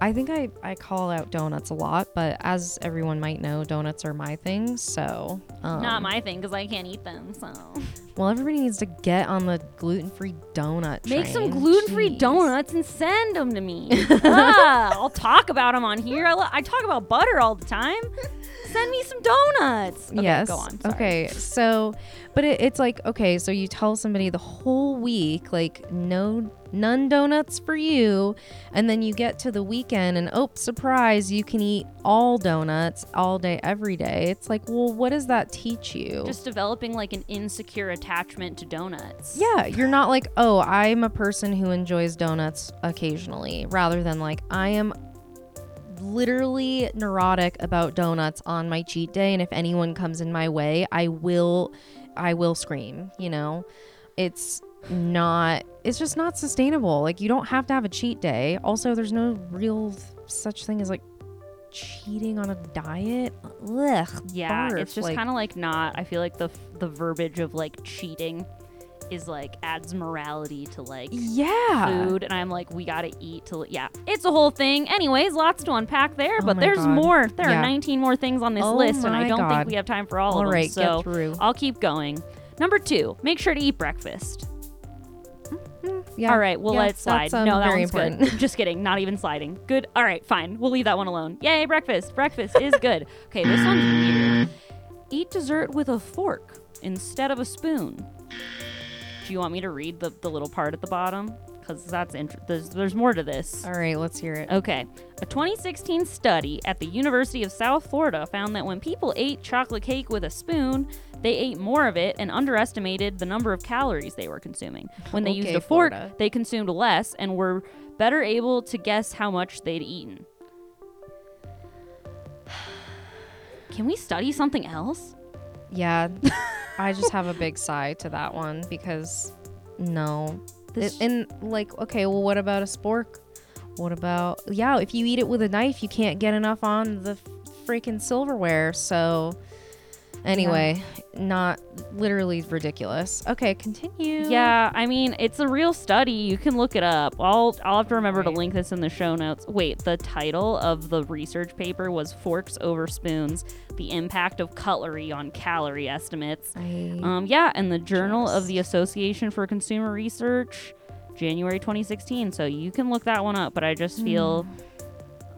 I think I, I call out donuts a lot, but as everyone might know, donuts are my thing. So, Um, Not my thing because I can't eat them. So Well, everybody needs to get on the gluten-free donut. make some gluten-free Jeez. donuts and send them to me. ah, I'll talk about them on here. I, lo- I talk about butter all the time. Send me some donuts. Okay, yes. Go on. Sorry. Okay. So, but it, it's like okay. So you tell somebody the whole week, like no, none donuts for you, and then you get to the weekend, and oh, surprise, you can eat all donuts all day, every day. It's like, well, what does that teach you? Just developing like an insecure attachment to donuts. yeah, you're not like, oh, I'm a person who enjoys donuts occasionally, rather than like, I am literally neurotic about donuts on my cheat day and if anyone comes in my way, I will I will scream, you know. It's not it's just not sustainable. Like you don't have to have a cheat day. Also, there's no real such thing as like cheating on a diet. Ugh. Yeah, barf, it's just like- kind of like not. I feel like the the verbiage of like cheating is like adds morality to like yeah. food, and I'm like, we gotta eat to. Yeah, it's a whole thing. Anyways, lots to unpack there, Oh but there's God. more. There Yeah. are 19 more things on this Oh list, and I don't think we have time for all, All of them. right, so. I'll keep going. Number two, make sure to eat breakfast. Yeah. All right, we'll Yeah, let it slide. um, no, that very one's important. good. Just kidding. Not even sliding. Good. All right, fine. We'll leave that one alone. Yay, breakfast. Breakfast is good. Okay, this one's weird. Eat dessert with a fork instead of a spoon. Do you want me to read the, the little part at the bottom? Because that's int- there's, there's more to this. All right, let's hear it. Okay. A 2016 study at the University of South Florida found that when people ate chocolate cake with a spoon, they ate more of it and underestimated the number of calories they were consuming. When they used a fork, Florida. they consumed less and were better able to guess how much they'd eaten. Can we study something else? Yeah, I just have a big sigh to that one because no. This- It- and like, okay, well, what about a spork? What about yeah? If you eat it with a knife, you can't get enough on the freaking silverware. So, anyway, not literally ridiculous. Okay, continue. Yeah, I mean, it's a real study. You can look it up. I'll I'll have to remember to link this in the show notes. Wait, the title of the research paper was Forks Over Spoons: The Impact of Cutlery on Calorie Estimates. I, Um, yeah, and the Journal of the Association for Consumer Research, January 2016. So you can look that one up. But I just feel,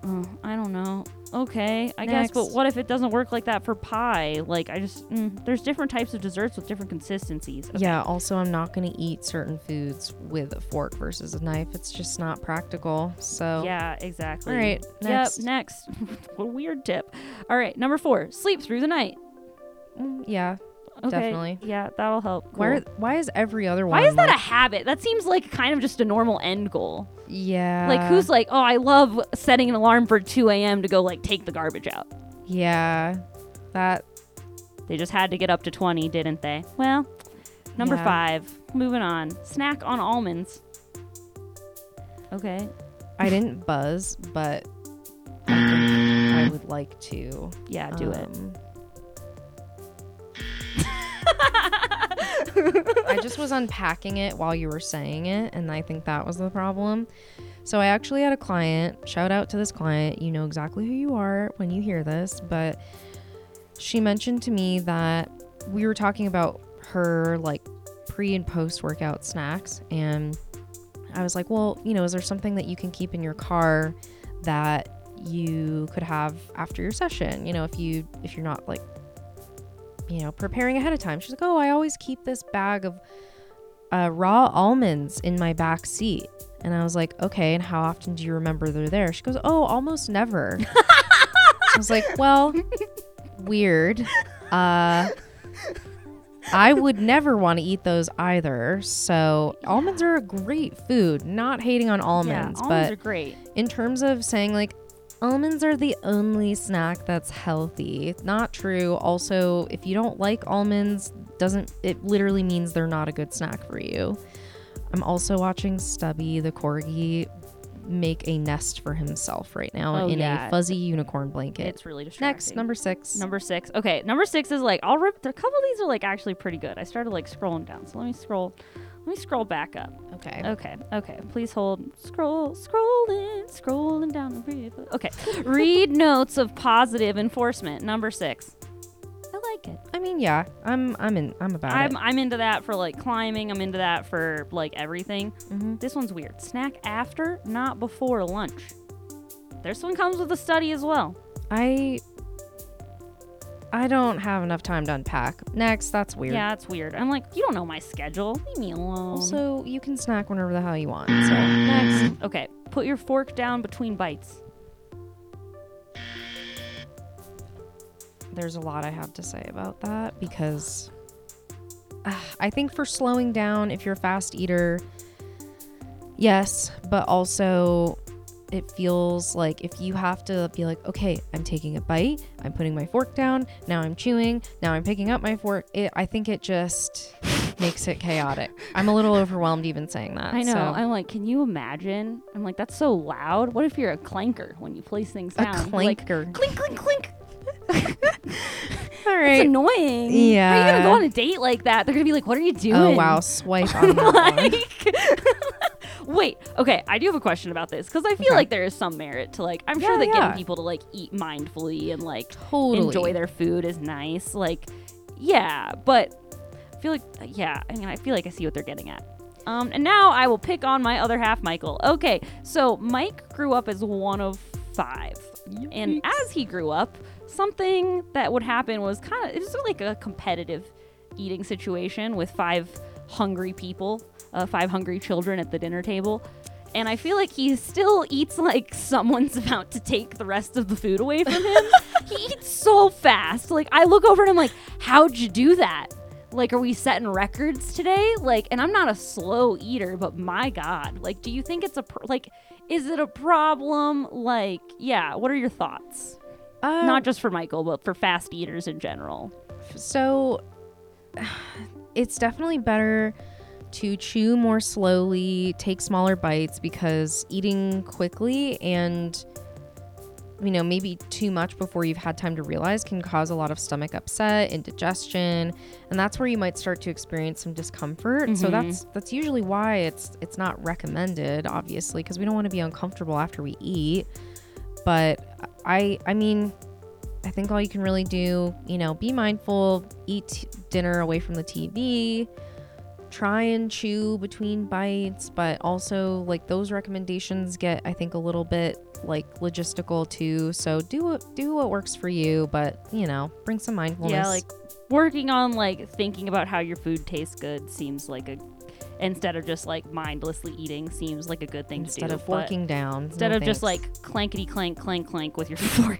uh, I don't know. Okay, I guess. But what if it doesn't work like that for pie? Like, I just mm, there's different types of desserts with different consistencies. Okay. yeah. Also, I'm not gonna eat certain foods with a fork versus a knife. It's just not practical. So Yeah, exactly. All right, next. Yep, next. what a weird tip. All right, number four, sleep through the night. mm, yeah. Okay. Definitely. Yeah, that'll help. Why are, why is every other one? Why is that like, a habit? That seems like kind of just a normal end goal. yeah? like, who's like, oh, I love setting an alarm for 2 a.m. to go, like, take the garbage out. Yeah, that They just had to get up to 20, didn't they? Well, number Yeah. five, moving on. Snack on almonds. Okay. I didn't buzz, but I I would like to. Yeah, do it. Um, I just was unpacking it while you were saying it, and I think that was the problem. So I actually had a client. Shout out to this client. You know exactly who you are when you hear this, but she mentioned to me that we were talking about her like pre and post workout snacks, and I was like, well, you know, is there something that you can keep in your car that you could have after your session? You know, if you if you're not like you know, preparing ahead of time. She's like, "Oh, I always keep this bag of uh, raw almonds in my back seat." And I was like, "Okay, and how often do you remember they're there?" She goes, "Oh, almost never." I was like, "Well, weird. Uh, I would never want to eat those either. So almonds are a great food. Not hating on almonds, yeah, almonds but are great. in terms of saying like almonds are the only snack that's healthy not true also if you don't like almonds doesn't it literally means they're not a good snack for you i'm also watching stubby the corgi make a nest for himself right now Oh, in yeah. a fuzzy unicorn blanket It's really distracting. next number six Number six. Okay, number six is like I'll rip. A couple of these are like actually pretty good. I started like scrolling down, so let me scroll. Let me scroll back up. okay Okay, okay. Please hold. Scroll, scrolling, scrolling down the river. Okay. Read notes of positive enforcement. Number six. I like it. I mean, yeah, I'm I'm in I'm about I'm it. I'm into that for like climbing. I'm into that for like everything. Mhm. This one's weird. Snack after, not before lunch. This one comes with a study as well. I I don't have enough time to unpack. Next, that's weird. Yeah, it's weird. I'm like, you don't know my schedule. Leave me alone. Also, you can snack whenever the hell you want. So next, okay, put your fork down between bites. there's a lot I have to say about that because uh, I think for slowing down, if you're a fast eater, yes, but also it feels like if you have to be like, okay, I'm taking a bite, I'm putting my fork down, now I'm chewing, now I'm picking up my fork. It, I think it just makes it chaotic. I'm a little overwhelmed even saying that. I know. so- I'm like, can you imagine? I'm like, that's so loud. What if you're a clanker when you place things down? Like, clanker. clink, clink, clink. All It's right. annoying. How are you gonna go on a date like that? They're gonna be like, "What are you doing?" Oh wow, swipe on that one. like, wait. Okay, I do have a question about this because I feel Okay. like there is some merit to like. I'm sure Yeah, that yeah. getting people to like eat mindfully and like Totally. enjoy their food is nice. Like, yeah, but I feel like yeah. I mean, I feel like I see what they're getting at. Um, and now I will pick on my other half, Michael. Okay, so Mike grew up as one of five, and as he grew up, something that would happen was kind of it was like a competitive eating situation with five hungry people, uh, five hungry children at the dinner table. And I feel like he still eats like someone's about to take the rest of the food away from him. he eats so fast. Like I look over and I'm like, "How'd you do that?" Like, are we setting records today? Like, and I'm not a slow eater, but my God, like, do you think it's a pr- like, is it a problem? Like, yeah. What are your thoughts? Uh, Not just for Michael, but for fast eaters in general. so it's definitely better to chew more slowly, take smaller bites because eating quickly and you know, maybe too much before you've had time to realize can cause a lot of stomach upset, indigestion, and that's where you might start to experience some discomfort. So Mhm. that's that's usually why it's it's not recommended, obviously, because we don't want to be uncomfortable after we eat. But I I mean, I think all you can really do, you know, be mindful, eat dinner away from the TV, try and chew between bites, but also like those recommendations get I think a little bit like logistical too. So do what do what works for you, but you know, bring some mindfulness. Yeah, like working on like thinking about how your food tastes good seems like a instead of just like mindlessly eating seems like a good thing instead to do. Instead of but forking down. Instead no of just like clankety clank clank clank with your fork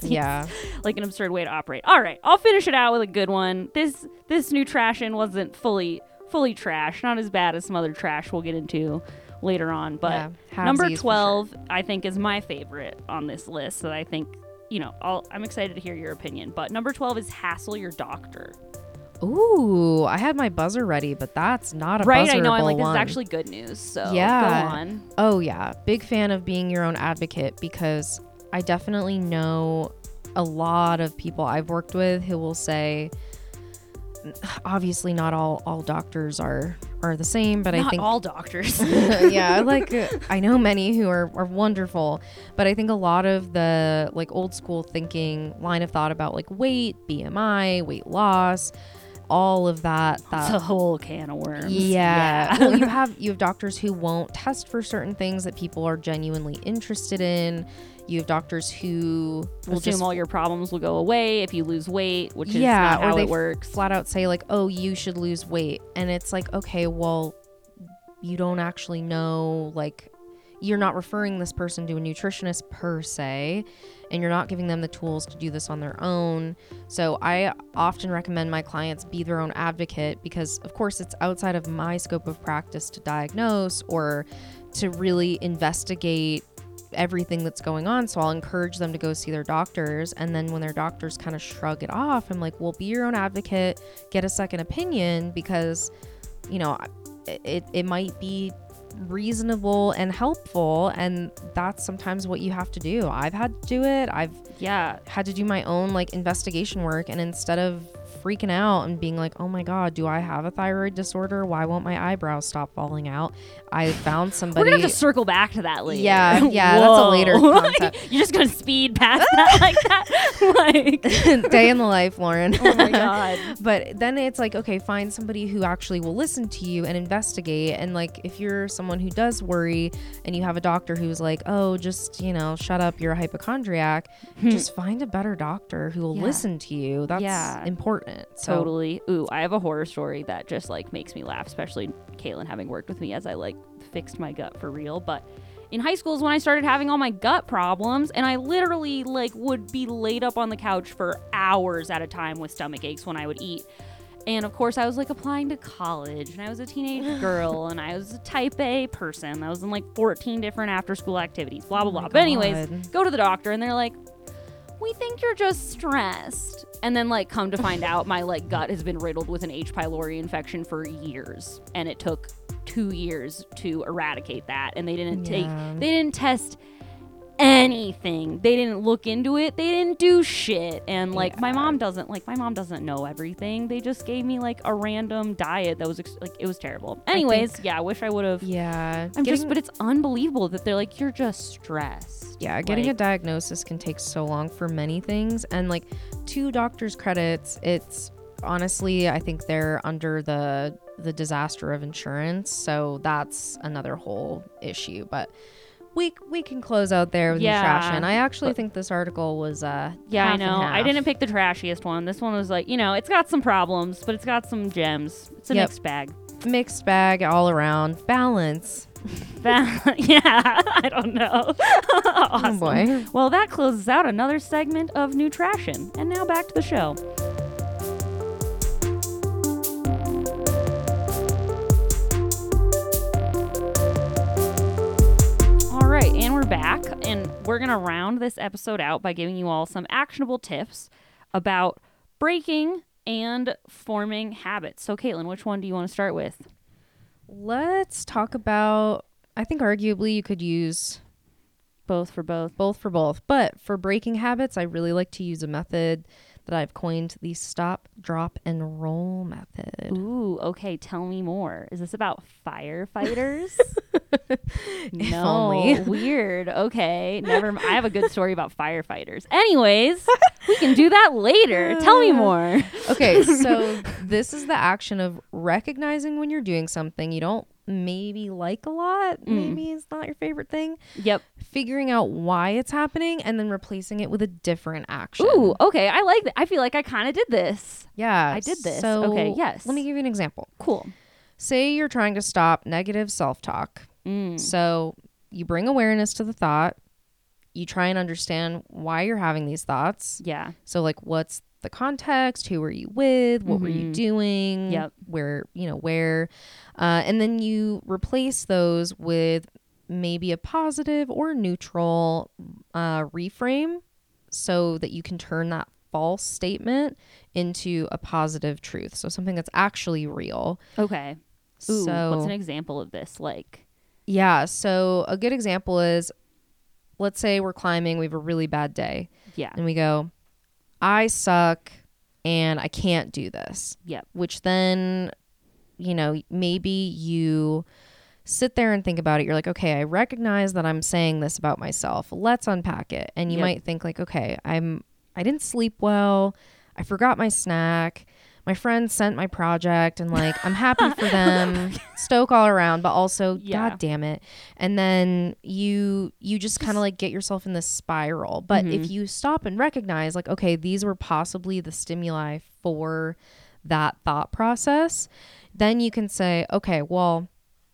Yeah. like an absurd way to operate. All right, I'll finish it out with a good one. This this new trashin wasn't fully fully trash, not as bad as some other trash we'll get into later on, but yeah, Number halvesies for sure. 12, I think, is my favorite on this list that I think, you know, I'll, I'm excited to hear your opinion. But number 12 is hassle your doctor. Ooh, I had my buzzer ready, but that's not a right? I know. I'm like, this is actually good news. So Yeah. go on. Oh, yeah. Big fan of being your own advocate because I definitely know a lot of people I've worked with who will say, obviously, not all, all doctors are, are the same, but I think. all doctors. yeah, like uh, I know many who are, are wonderful, but I think a lot of the like old school thinking line of thought about like weight, BMI, weight loss, all of that. it's that a whole can of worms. yeah. well, you have you have doctors who won't test for certain things that people are genuinely interested in. You have doctors who will Assume just all your problems will go away if you lose weight, which is Yeah, not or how they it works. flat out say like, "Oh, you should lose weight," and it's like, okay, well, you don't actually know like. You're not referring this person to a nutritionist per se, and you're not giving them the tools to do this on their own. So, I often recommend my clients be their own advocate because, of course, it's outside of my scope of practice to diagnose or to really investigate everything that's going on. So I'll encourage them to go see their doctors. And then when their doctors kind of shrug it off, I'm like, well, be your own advocate, get a second opinion because, you know, it, it might be reasonable and helpful. And that's sometimes what you have to do. I've had to do it. I've yeah. had to do my own like investigation work. And instead of freaking out and being like, "Oh my god, do I have a thyroid disorder? Why won't my eyebrows stop falling out?" I found somebody. We're gonna have to circle back to that later. Yeah, yeah, that's a later concept. You're just gonna speed past that like that, like. Day in the life, Lauren. Oh my god. but then it's like, okay, find somebody who actually will listen to you and investigate. And like, if you're someone who does worry and you have a doctor who's like, oh, just, you know, shut up, you're a hypochondriac, just find a better doctor who will Hmm. Yeah. listen to you. That's Yeah. important. So, Totally. Ooh, I have a horror story that just like makes me laugh, especially Caitlin having worked with me as I like fixed my gut for real. But in high school is when I started having all my gut problems, and I literally like would be laid up on the couch for hours at a time with stomach aches when I would eat. And of course, I was like applying to college, and I was a teenage girl, and I was a type A person. I was in like 14 different after school activities, blah, blah, Oh blah. But, anyways, God. go to the doctor, and they're like, we think you're just stressed. And then like come to find out my like gut has been riddled with an H. pylori infection for years and it took 2 years to eradicate that and they didn't Yeah. take they didn't test anything. They didn't look into it. They didn't do shit. And like my mom doesn't like my mom doesn't know everything. They just gave me like a random diet that was ex- like it was terrible. Anyways, yeah, I wish I would have yeah. I'm just but it's unbelievable that they're like you're just stressed. Yeah, getting a diagnosis can take so long for many things. And like two doctors' credits, it's honestly, I think they're under the the disaster of insurance. So that's another whole issue. But we we can close out there with Yeah, nutrition. I actually but- think this article was uh Yeah, I and know. I didn't pick the trashiest one. This one was like, you know, it's got some problems, but it's got some gems. It's a Yep. mixed bag. mixed bag all around. Balance. That- yeah, I don't know. awesome. Oh boy. Well, that closes out another segment of Nutrition. And now back to the show. We're going to round this episode out by giving you all some actionable tips about breaking and forming habits. So, Caitlin, which one do you want to start with? Let's talk about I think arguably you could use Both for both. both for both. But for breaking habits, I really like to use a method that I've coined the stop, drop, and roll method. Ooh, okay. Tell me more. Is this about firefighters? no, weird. Okay, never. m- I have a good story about firefighters. Anyways, we can do that later. Tell me more. Okay, so this is the action of recognizing when you're doing something you don't maybe like a lot, Mm. maybe it's not your favorite thing, Yep. figuring out why it's happening, and then replacing it with a different action. Ooh, okay. I like that. I feel like I kind of did this. yeah, I did this. So Okay, yes. Let me give you an example. Cool. Say you're trying to stop negative self talk. Mm. So you bring awareness to the thought. You try and understand why you're having these thoughts. Yeah. So like what's the context? Who were you with? What were you Mhm. doing? Yep. Where, you know, where? Uh, and then you replace those with maybe a positive or neutral uh, reframe so that you can turn that false statement into a positive truth. So something that's actually real. Okay. Ooh, so what's an example of this? Like, yeah. So a good example is let's say we're climbing, we have a really bad day, yeah. and we go, I suck and I can't do this. Yep. Which then, you know, maybe you sit there and think about it. You're like, okay, I recognize that I'm saying this about myself. Let's unpack it. And you Yep. might think like, okay, I'm I didn't sleep well. I forgot my snack. My friends sent my project and like I'm happy for them. Stoke all around, but also Yeah. god damn it. And then you you just kind of like get yourself in this spiral. But Mm-hmm. if you stop and recognize like okay, these were possibly the stimuli for that thought process, then you can say, okay, well,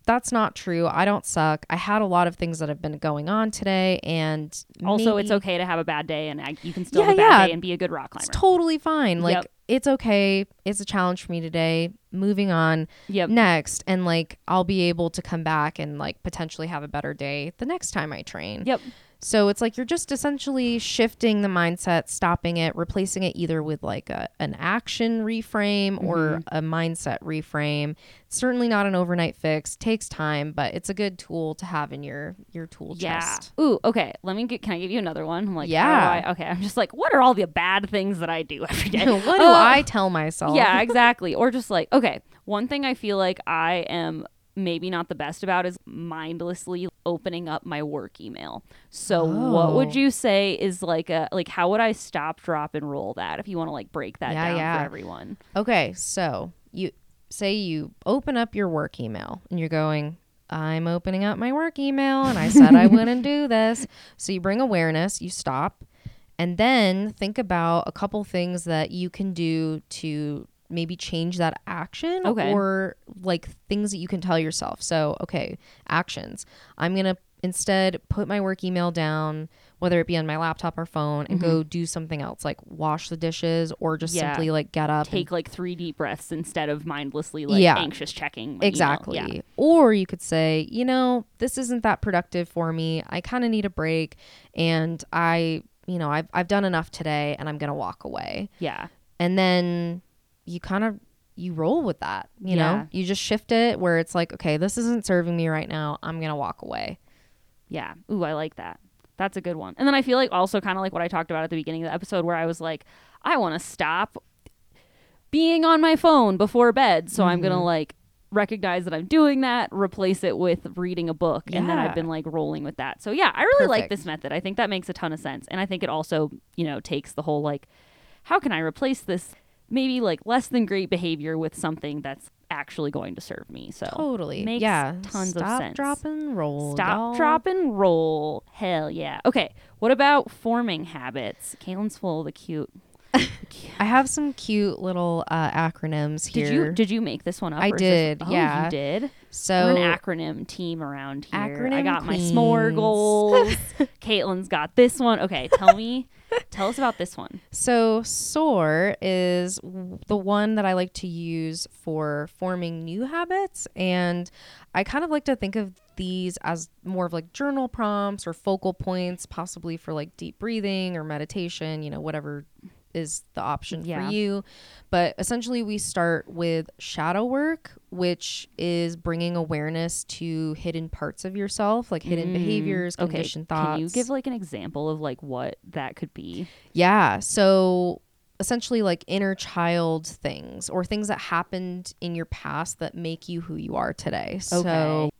that's not true. I don't suck. I had a lot of things that have been going on today and Also, it's okay to have a bad day, and I, you can still Yeah, have a bad yeah. day and be a good rock climber. It's totally fine. Like Yep. It's okay. It's a challenge for me today. Moving on Yep. next and like I'll be able to come back and like potentially have a better day the next time I train. Yep. So it's like you're just essentially shifting the mindset, stopping it, replacing it either with like a, an action reframe or Mm-hmm. a mindset reframe. It's certainly not an overnight fix. Takes time, but it's a good tool to have in your your tool Yeah. chest. Ooh, okay. Let me get. Can I give you another one? I'm like, Yeah. Okay. I'm just like, what are all the bad things that I do every day? what do Oh, I tell myself? Yeah, exactly. Or just like, okay, one thing I feel like I am maybe not the best about is mindlessly opening up my work email. So what would Oh. you say is like a like how would I stop, drop, and roll that if you want to like break that Yeah, down yeah. for everyone? Okay, so you say you open up your work email and you're going, I'm opening up my work email and I said I wouldn't do this. So you bring awareness, you stop, and then think about a couple things that you can do to maybe change that action Okay. or like things that you can tell yourself. So, okay, actions. I'm going to instead put my work email down whether it be on my laptop or phone and go do something else like wash the dishes or just Mm-hmm. Yeah. simply like get up and Take like three deep breaths instead of mindlessly like Yeah. anxious checking. Exactly. Yeah. Or you could say, you know, this isn't that productive for me. I kind of need a break and I, you know, I've I've done enough today and I'm going to walk away. Yeah. And then you kind of you roll with that, you Yeah. know? You just shift it where it's like, okay, this isn't serving me right now. I'm going to walk away. Yeah. Ooh, I like that. That's a good one. And then I feel like also kind of like what I talked about at the beginning of the episode where I was like, I want to stop being on my phone before bed. So I'm Mm-hmm. going to like recognize that I'm doing that, replace it with reading a book. And then I've been like rolling with that. So yeah, I really like this method. I think that makes a ton of sense. And I think it also, you know, takes the whole like, how can I replace this maybe like less than great behavior with something that's actually going to serve me? So Totally. makes yeah. tons Stop, of sense. Stop drop, and roll. Stop, y'all. drop, and roll. Hell yeah. Okay. What about forming habits? Caitlin's full of the cute. I have some cute little uh, acronyms here. Did you did you make this one up? I is this- did, oh, yeah. you did. so We're an acronym team around here. Acronym I got my queens. s'more goals. Caitlin's got this one. Okay, tell me, tell us about this one. So SOAR is the one that I like to use for forming new habits. And I kind of like to think of these as more of like journal prompts or focal points, possibly for like deep breathing or meditation, you know, whatever is the option Yeah. for you. But essentially, we start with shadow work, which is bringing awareness to hidden parts of yourself, like hidden behaviors, Mm, Okay, conditioned thoughts. can you give like an example of like what that could be? Yeah. So essentially, like inner child things or things that happened in your past that make you who you are today. So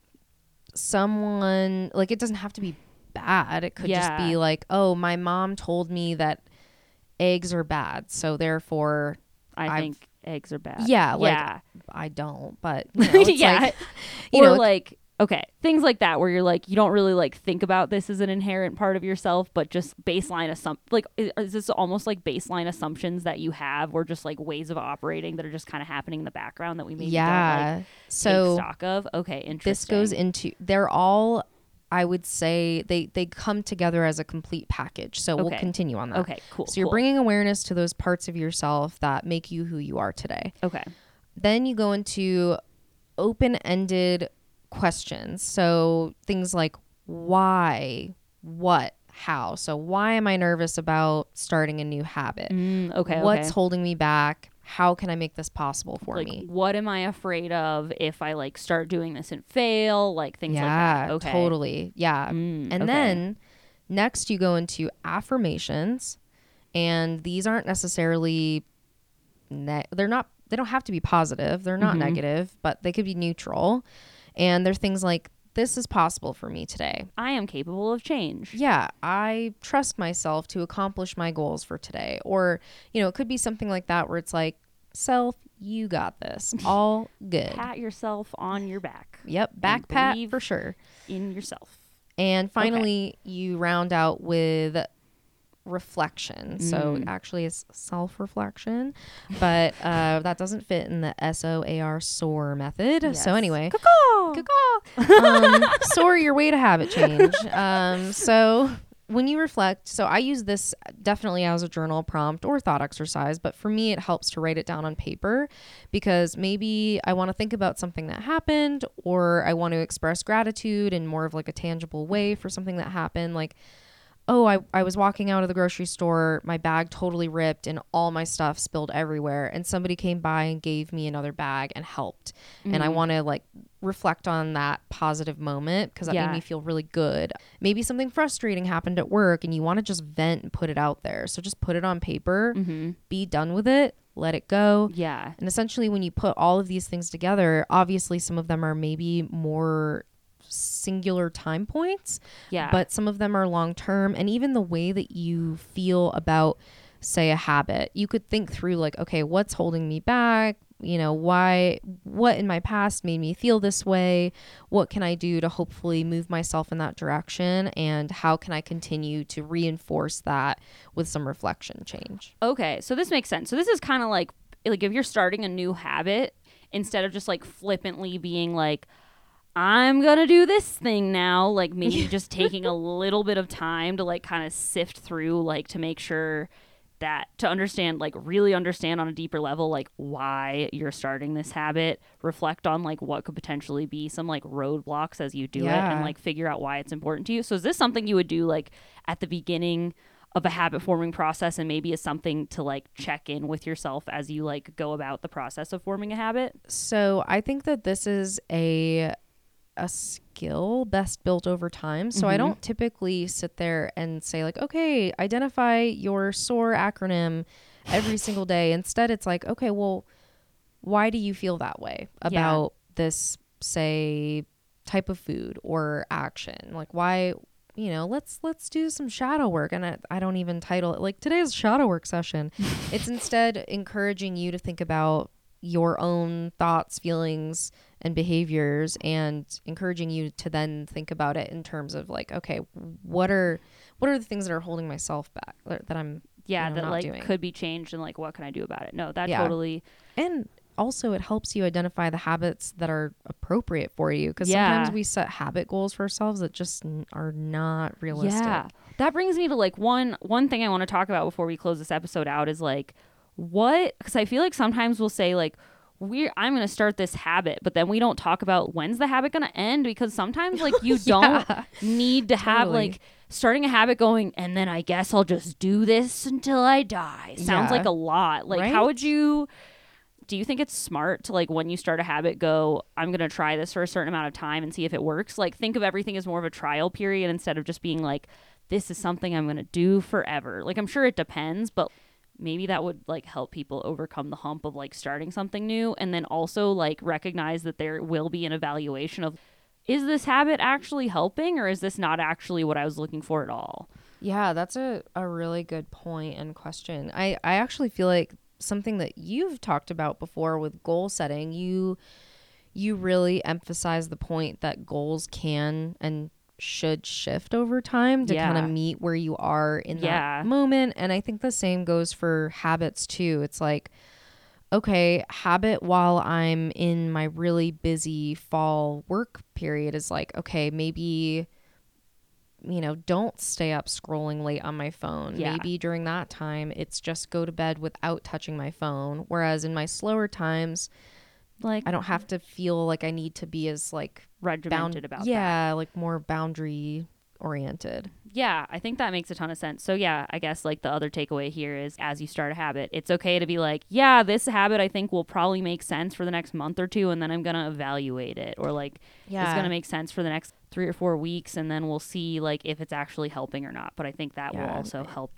someone, like, it doesn't have to be bad. It could just be like, oh, my mom told me that eggs are bad. So therefore, I I've- think eggs are bad. Yeah, like, yeah. I don't. But, you know, it's yeah. like, you or know, like okay things like that where you're like you don't really like think about this as an inherent part of yourself but just baseline assump like is, is this almost like baseline assumptions that you have or just like ways of operating that are just kind of happening in the background that we maybe don't yeah. like so take stock of okay interesting this goes into they're all i would say they they come together as a complete package. So we'll continue on that. Okay cool so you're cool. bringing awareness to those parts of yourself that make you who you are today. Okay. Then you go into open-ended questions. So things like why what how. So why am i nervous about starting a new habit? Mm, okay what's okay. holding me back how can i make this possible for like me what am i afraid of if i like start doing this and fail like things yeah like that okay totally yeah Mm, And okay. then next you go into affirmations and these aren't necessarily ne- they're not they don't have to be positive. They're not Mhm. negative, but they could be neutral. And they're things like this is possible for me today. i am capable of change Yeah, I trust myself to accomplish my goals for today. Or, you know, it could be something like that where it's like, self, you got this. All good. pat yourself on your back Yep, back pat for sure. in yourself And finally, you round out with reflection. So Mm. actually, it's self reflection, but uh, that doesn't fit in the S O A R SOAR method. Yes. So anyway, caw. um, SOAR your way to habit change. Um, so when you reflect, so I use this definitely as a journal prompt or thought exercise, but for me, it helps to write it down on paper because maybe I want to think about something that happened or I want to express gratitude in more of like a tangible way for something that happened. Like, oh, I, I was walking out of the grocery store, my bag totally ripped and all my stuff spilled everywhere. And somebody came by and gave me another bag and helped. And I Mhm. want to like reflect on that positive moment because that Yeah. made me feel really good. Maybe something frustrating happened at work and you want to just vent and put it out there. So just put it on paper, Mm-hmm. be done with it, let it go. Yeah. And essentially, when you put all of these things together, obviously some of them are maybe more singular time points, Yeah. but some of them are long term. And even the way that you feel about, say, a habit, you could think through, like, okay, what's holding me back? You know, why, what in my past made me feel this way? What can I do to hopefully move myself in that direction? And how can I continue to reinforce that with some reflection change? Okay, so this makes sense. So this is kind of like like if you're starting a new habit instead of just like flippantly being like I'm to do this thing now, like maybe just taking a little bit of time to like kind of sift through like to make sure that to understand like really understand on a deeper level like why you're starting this habit reflect on like what could potentially be some like roadblocks as you do it and like figure out why it's important to you. So is this something you would do like at the beginning of a habit forming process and maybe is something to like check in with yourself as you like go about the process of forming a habit? So I think that this is a a skill best built over time. So I Mhm. don't typically sit there and say like, okay, identify your SOAR acronym every single day. Instead, it's like, okay, well, why do you feel that way about this, say, type of food or action? Like, why? You know, let's let's do some shadow work, and I, I don't even title it like today's shadow work session. it's instead encouraging you to think about your own thoughts, feelings, and behaviors and encouraging you to then think about it in terms of like okay what are what are the things that are holding myself back that i'm yeah know, that like doing. could be changed and like what can i do about it no that Yeah. totally and also it helps you identify the habits that are appropriate for you because Yeah. sometimes we set habit goals for ourselves that just n- are not realistic Yeah. That brings me to like one one thing I want to talk about before we close this episode out is like what cuz I feel like sometimes we'll say like we're I'm going to start this habit, but then we don't talk about when's the habit going to end because sometimes like you don't need to have Totally. like starting a habit going and then I guess I'll just do this until I die. Sounds Yeah. like a lot. Like how would you do you think it's smart to like when you start a habit go i'm going to try this for a certain amount of time and see if it works like think of everything as more of a trial period instead of just being like this is something i'm going to do forever like i'm sure it depends but maybe that would like help people overcome the hump of like starting something new and then also like recognize that there will be an evaluation of is this habit actually helping or is this not actually what i was looking for at all Yeah, that's a, a really good point and question. I, I actually feel like something that you've talked about before with goal setting, you you really emphasize the point that goals can and should shift over time to kind of meet where you are in Yeah. that moment. And I think the same goes for habits too. It's like, okay, habit while I'm in my really busy fall work period is like, okay, maybe you know, don't stay up scrolling late on my phone. Yeah. Maybe during that time, it's just go to bed without touching my phone. Whereas in my slower times, like I don't have mm-hmm. to feel like I need to be as like regimented bound. about that. yeah, like more boundary oriented. Yeah, I think that makes a ton of sense. So yeah, I guess like the other takeaway here is as you start a habit, it's okay to be like, yeah, this habit I think will probably make sense for the next month or two and then I'm going to evaluate it or like Yeah, it's going to make sense for the next 3 or 4 weeks and then we'll see like if it's actually helping or not. But I think that will also help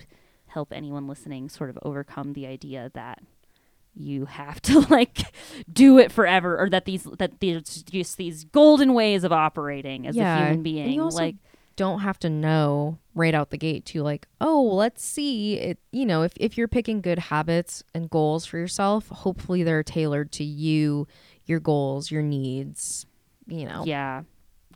help anyone listening sort of overcome the idea that you have to like do it forever or that these that there's just these golden ways of operating as Yeah, a human and you being also like don't have to know right out the gate to like, oh, let's see it. You know, if if you're picking good habits and goals for yourself, hopefully they're tailored to you, your goals, your needs. You know. Yeah.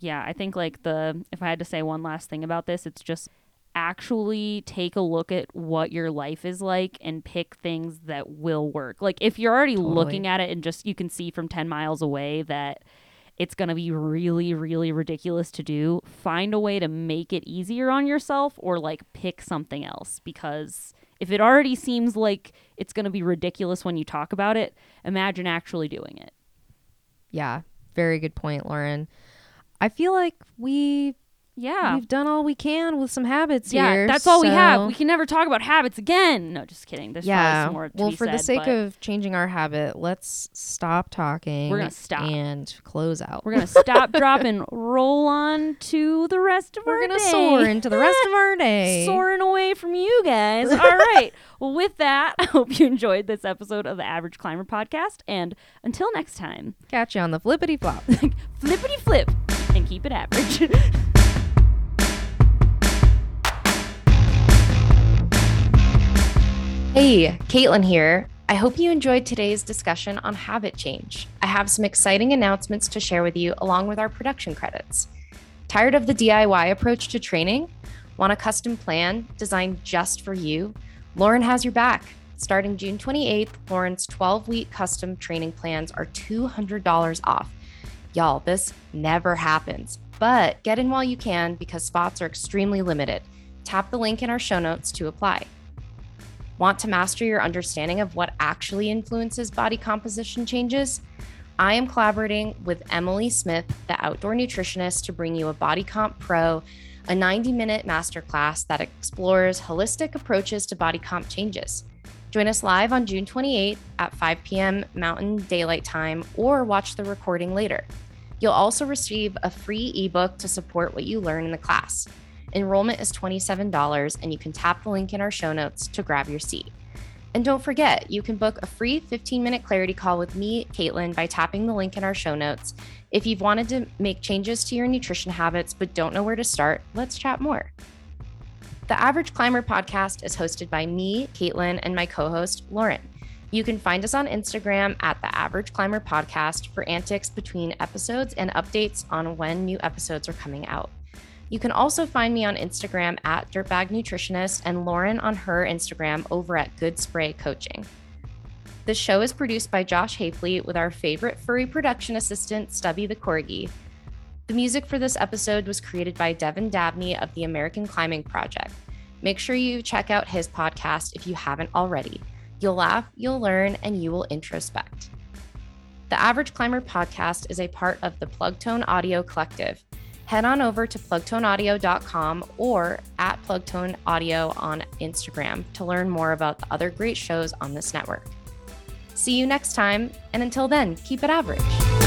Yeah. I think like the if I had to say one last thing about this, it's just actually take a look at what your life is like and pick things that will work. Like if you're already Totally. looking at it and just you can see from 10 miles away that it's going to be really really ridiculous to do, find a way to make it easier on yourself or like pick something else because if it already seems like it's going to be ridiculous when you talk about it, imagine actually doing it. Yeah, very good point, Lauren. I feel like we Yeah. we've done all we can with some habits yeah, here. that's all we have. We can never talk about habits again. No, just kidding. There's probably yeah. some more to well, be for the said, sake but of changing our habit, let's stop talking. We're gonna stop. and close out. we're gonna stop, drop, and roll on to the rest of our We're gonna day. soar into the rest of our day. soaring away from you guys. All right. Well, with that, I hope you enjoyed this episode of the Average Climber podcast. And until next time, Catch you on the flippity flop. flippity flip and keep it average. Hey, Caitlin here. I hope you enjoyed today's discussion on habit change. I have some exciting announcements to share with you along with our production credits. Tired of the DIY approach to training? Want a custom plan designed just for you? Lauren has your back. Starting June 28th, Lauren's 12 week custom training plans are $200 off. Y'all, this never happens, but get in while you can because spots are extremely limited. Tap the link in our show notes to apply. Want to master your understanding of what actually influences body composition changes? I am collaborating with Emily Smith, the outdoor nutritionist, to bring you a Body Comp Pro, a 90 minute masterclass that explores holistic approaches to body comp changes. Join us live on June 28th at 5 p.m. Mountain Daylight Time or watch the recording later. You'll also receive a free ebook to support what you learn in the class. Enrollment is $27, and you can tap the link in our show notes to grab your seat. And don't forget, you can book a free 15 minute clarity call with me, Caitlin, by tapping the link in our show notes. If you've wanted to make changes to your nutrition habits but don't know where to start, let's chat more. The Average Climber podcast is hosted by me, Caitlin, and my co host, Lauren. You can find us on Instagram at the Average Climber podcast for antics between episodes and updates on when new episodes are coming out. You can also find me on Instagram at Dirtbag Nutritionist and Lauren on her Instagram over at Good Spray Coaching. The show is produced by Josh Hafley with our favorite furry production assistant, Stubby the Corgi. The music for this episode was created by Devin Dabney of the American Climbing Project. Make sure you check out his podcast if you haven't already. You'll laugh, you'll learn, and you will introspect. The Average Climber podcast is a part of the Plugtone Audio Collective head on over to plugtoneaudio.com or at plugtone audio on Instagram to learn more about the other great shows on this network. See you next time, and until then, keep it average.